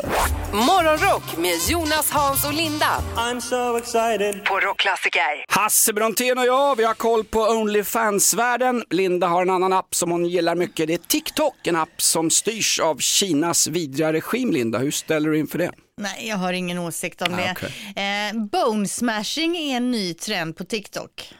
Morgonrock med Jonas, Hans och Linda. I'm so excited. På Rockklassiker. Hasse Brontén och jag, vi har koll på Onlyfans-världen. Linda har en annan app som hon gillar mycket. Det är TikTok, en app som styrs av Kinas vidriga regim. Linda, hur ställer du inför det? Nej, jag har ingen åsikt om Ah, det. okej. Eh, bone smashing är en ny trend på TikTok.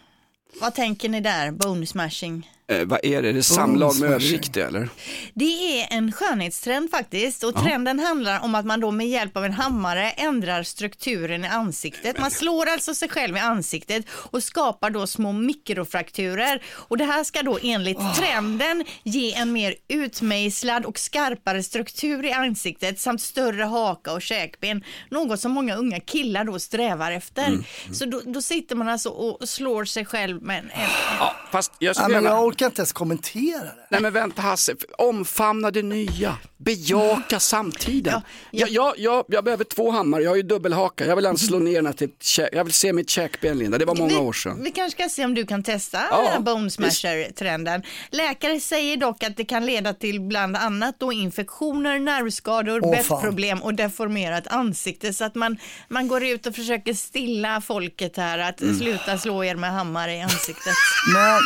Vad tänker ni där, bone smashing? Eh, vad är det? Är det samlag med smashing. övervikt eller? Det är en skönhetstrend faktiskt och trenden handlar om att man då med hjälp av en hammare ändrar strukturen i ansiktet. Man slår alltså sig själv i ansiktet och skapar då små mikrofrakturer och det här ska då enligt trenden ge en mer utmejslad och skarpare struktur i ansiktet samt större haka och käkben. Något som många unga killar då strävar efter. Mm. Så då, då sitter man alltså och slår sig själv med en, en Ja, fast jag Ja, skulle gärna... orkar inte ens kommentera det. Nej men vänta Hasse, omfamna det nya, bejaka samtiden. Jag, jag, jag, jag behöver två hammar, jag har ju dubbelhaka, jag vill alltså slå ner den här till jag vill se mitt käkben Linda, det var många år sedan. Vi kanske ska se om du kan testa Ja, den här bone smasher-trenden. Läkare säger dock att det kan leda till bland annat då infektioner, nervskador, Åh, bettproblem och deformerat ansikte. Så att man, man går ut och försöker stilla folket här att Mm. sluta slå er med hammare i ansiktet. Men,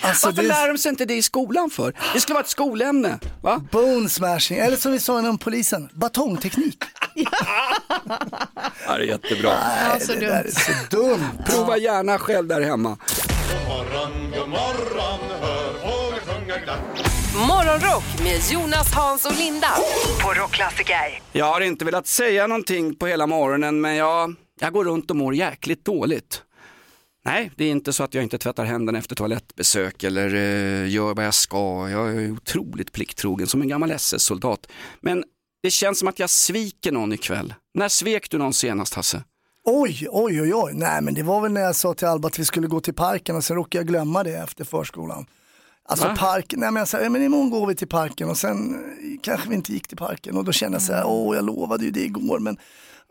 alltså, Varför det- lär de sig inte det i skolan för? Det skulle vara ett skolämne. Va? Bone smashing, eller som vi sa inom polisen, batongteknik. Ja, det är jättebra. Nej, det där är så dumt. Prova gärna själv där hemma. morgon, god morgon, hör fåglar sjunga glatt. Morgonrock med Jonas, Hans och Linda på Rockklassiker. Jag har inte velat säga någonting på hela morgonen men jag, jag går runt och mår jäkligt dåligt. Nej, det är inte så att jag inte tvättar händerna efter toalettbesök eller eh, gör vad jag ska. Jag är otroligt plikttrogen som en gammal SS-soldat. Men det känns som att jag sviker någon ikväll. När svek du någon senast Hasse? Oj, oj, oj, oj. Nej, men det var väl när jag sa till Alba att vi skulle gå till parken och sen råkade jag glömma det efter förskolan. Alltså Va? parken, nej men jag sa, ja, men imorgon går vi till parken och sen eh, kanske vi inte gick till parken och då kände jag så här, åh jag lovade ju det igår men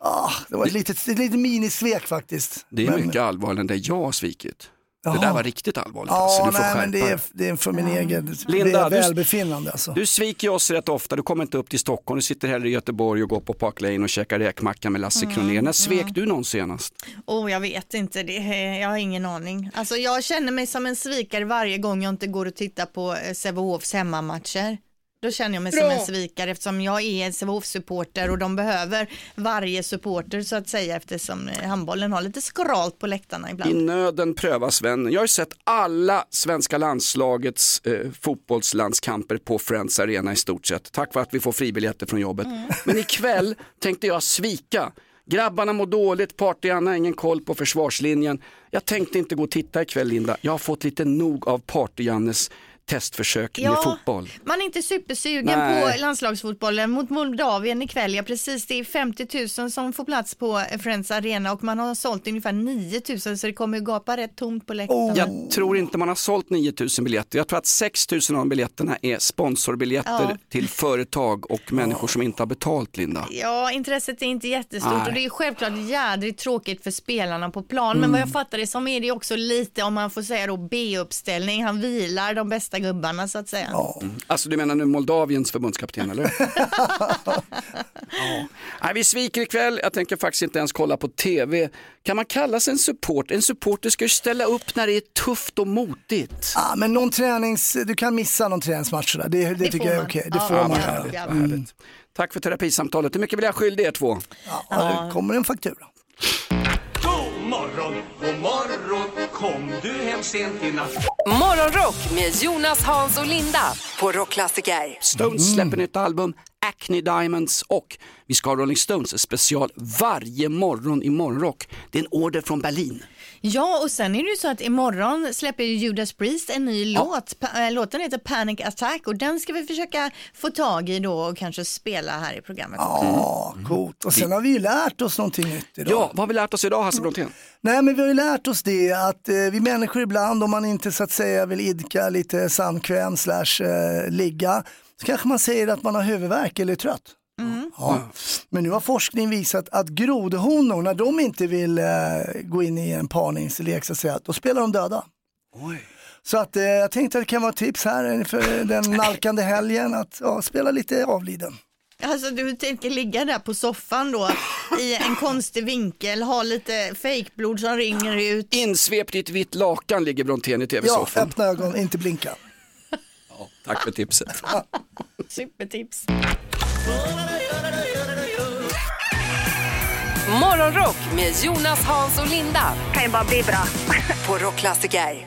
ah, det var ett litet, ett litet minisvek faktiskt. Det är men, mycket allvarligare än det jag har svikit. Det Jaha. där var riktigt allvarligt. Ja, du får nej, skärpa men det är, det är för min egen Linda, det är du- välbefinnande alltså. Du sviker oss rätt ofta, du kommer inte upp till Stockholm, du sitter hellre i Göteborg och går på Park Lane och käkar räkmacka med Lasse Mm, Kronér. När svek mm. du någon senast? Oh, jag vet inte, det, jag har ingen aning. Alltså, jag känner mig som en svikare varje gång jag inte går och tittar på eh, Sävehofs hemmamatcher. Då känner jag mig som Bra. en svikare eftersom jag är en Sävehof-supporter och de behöver varje supporter så att säga eftersom eh, handbollen har lite skralt på läktarna I ibland. nöden prövas vännen. Jag har ju sett alla svenska landslagets eh, fotbollslandskamper på Friends Arena i stort sett. Tack vare att vi får fribiljetter från jobbet. Men ikväll tänkte jag svika. Grabbarna mår dåligt, Party-Anna har ingen koll på försvarslinjen. Jag tänkte inte gå och titta ikväll Linda. Jag har fått lite nog av Party-Jannes testförsök med fotboll. Man är inte supersugen Nej. på landslagsfotbollen mot Moldavien ikväll. Ja, precis. Det är 50 000 som får plats på Friends Arena och man har sålt ungefär 9 000 så det kommer ju gapa rätt tomt på läktarna. Jag tror inte man har sålt 9000 biljetter. Jag tror att 6000 av de biljetterna är sponsorbiljetter Ja. till företag och människor som inte har betalt Linda. Ja, intresset är inte jättestort Nej. och det är självklart jädrigt tråkigt för spelarna på plan. Men Mm. vad jag fattar det som är det också lite, om man får säga då, B-uppställning. Han vilar de bästa gubbarna så att säga. Mm. Alltså du menar nu Moldaviens förbundskapten eller? ja. Nej, vi sviker ikväll, jag tänker faktiskt inte ens kolla på tv. Kan man kalla sig en support? En supporter ska ju ställa upp när det är tufft och motigt. Ah, men någon tränings, du kan missa någon träningsmatch där. Det, det, tycker jag är okej. Det får Ja, man härligt, härligt. Tack för terapisamtalet. Hur mycket vill jag skyldig er två? Ja, det kommer en faktura. God morgon, god morgon, kom du hem sent i natt? Morgonrock med Jonas, Hans och Linda på Rockklassiker. Stones släpper nytt album, Acne Diamonds och vi ska ha Rolling Stones special varje morgon i morgonrock. Det är en order från Berlin. Ja, och sen är det ju så att imorgon släpper ju Judas Priest en ny låt. Pa- äh, Låten heter Panic Attack och den ska vi försöka få tag i då och kanske spela här i programmet. Ja, coolt. Och sen har vi ju lärt oss någonting nytt idag. Ja, vad har vi lärt oss idag Hasse Brontén? Nej men vi har ju lärt oss det att eh, vi människor ibland om man inte så att säga vill idka lite samkväm slash eh, ligga så kanske man säger att man har huvudvärk eller är trött. Ja. Men nu har forskning visat att grodhonor när de inte vill eh, gå in i en parningslek så att säga, då spelar de döda. Så att eh, jag tänkte att det kan vara ett tips här för den nalkande helgen att ja, spela lite avliden. Alltså du tänker ligga där på soffan då i en konstig vinkel, ha lite fejkblod som ringer ut. Insvept i ett vitt lakan ligger Brontén i Ja, tv-soffan. öppna ögon, inte blinka. Tack för tipset. Supertips. Morgonrock med Jonas, Hans och Linda. Kan ju bara bli bra. på Rockklassiker.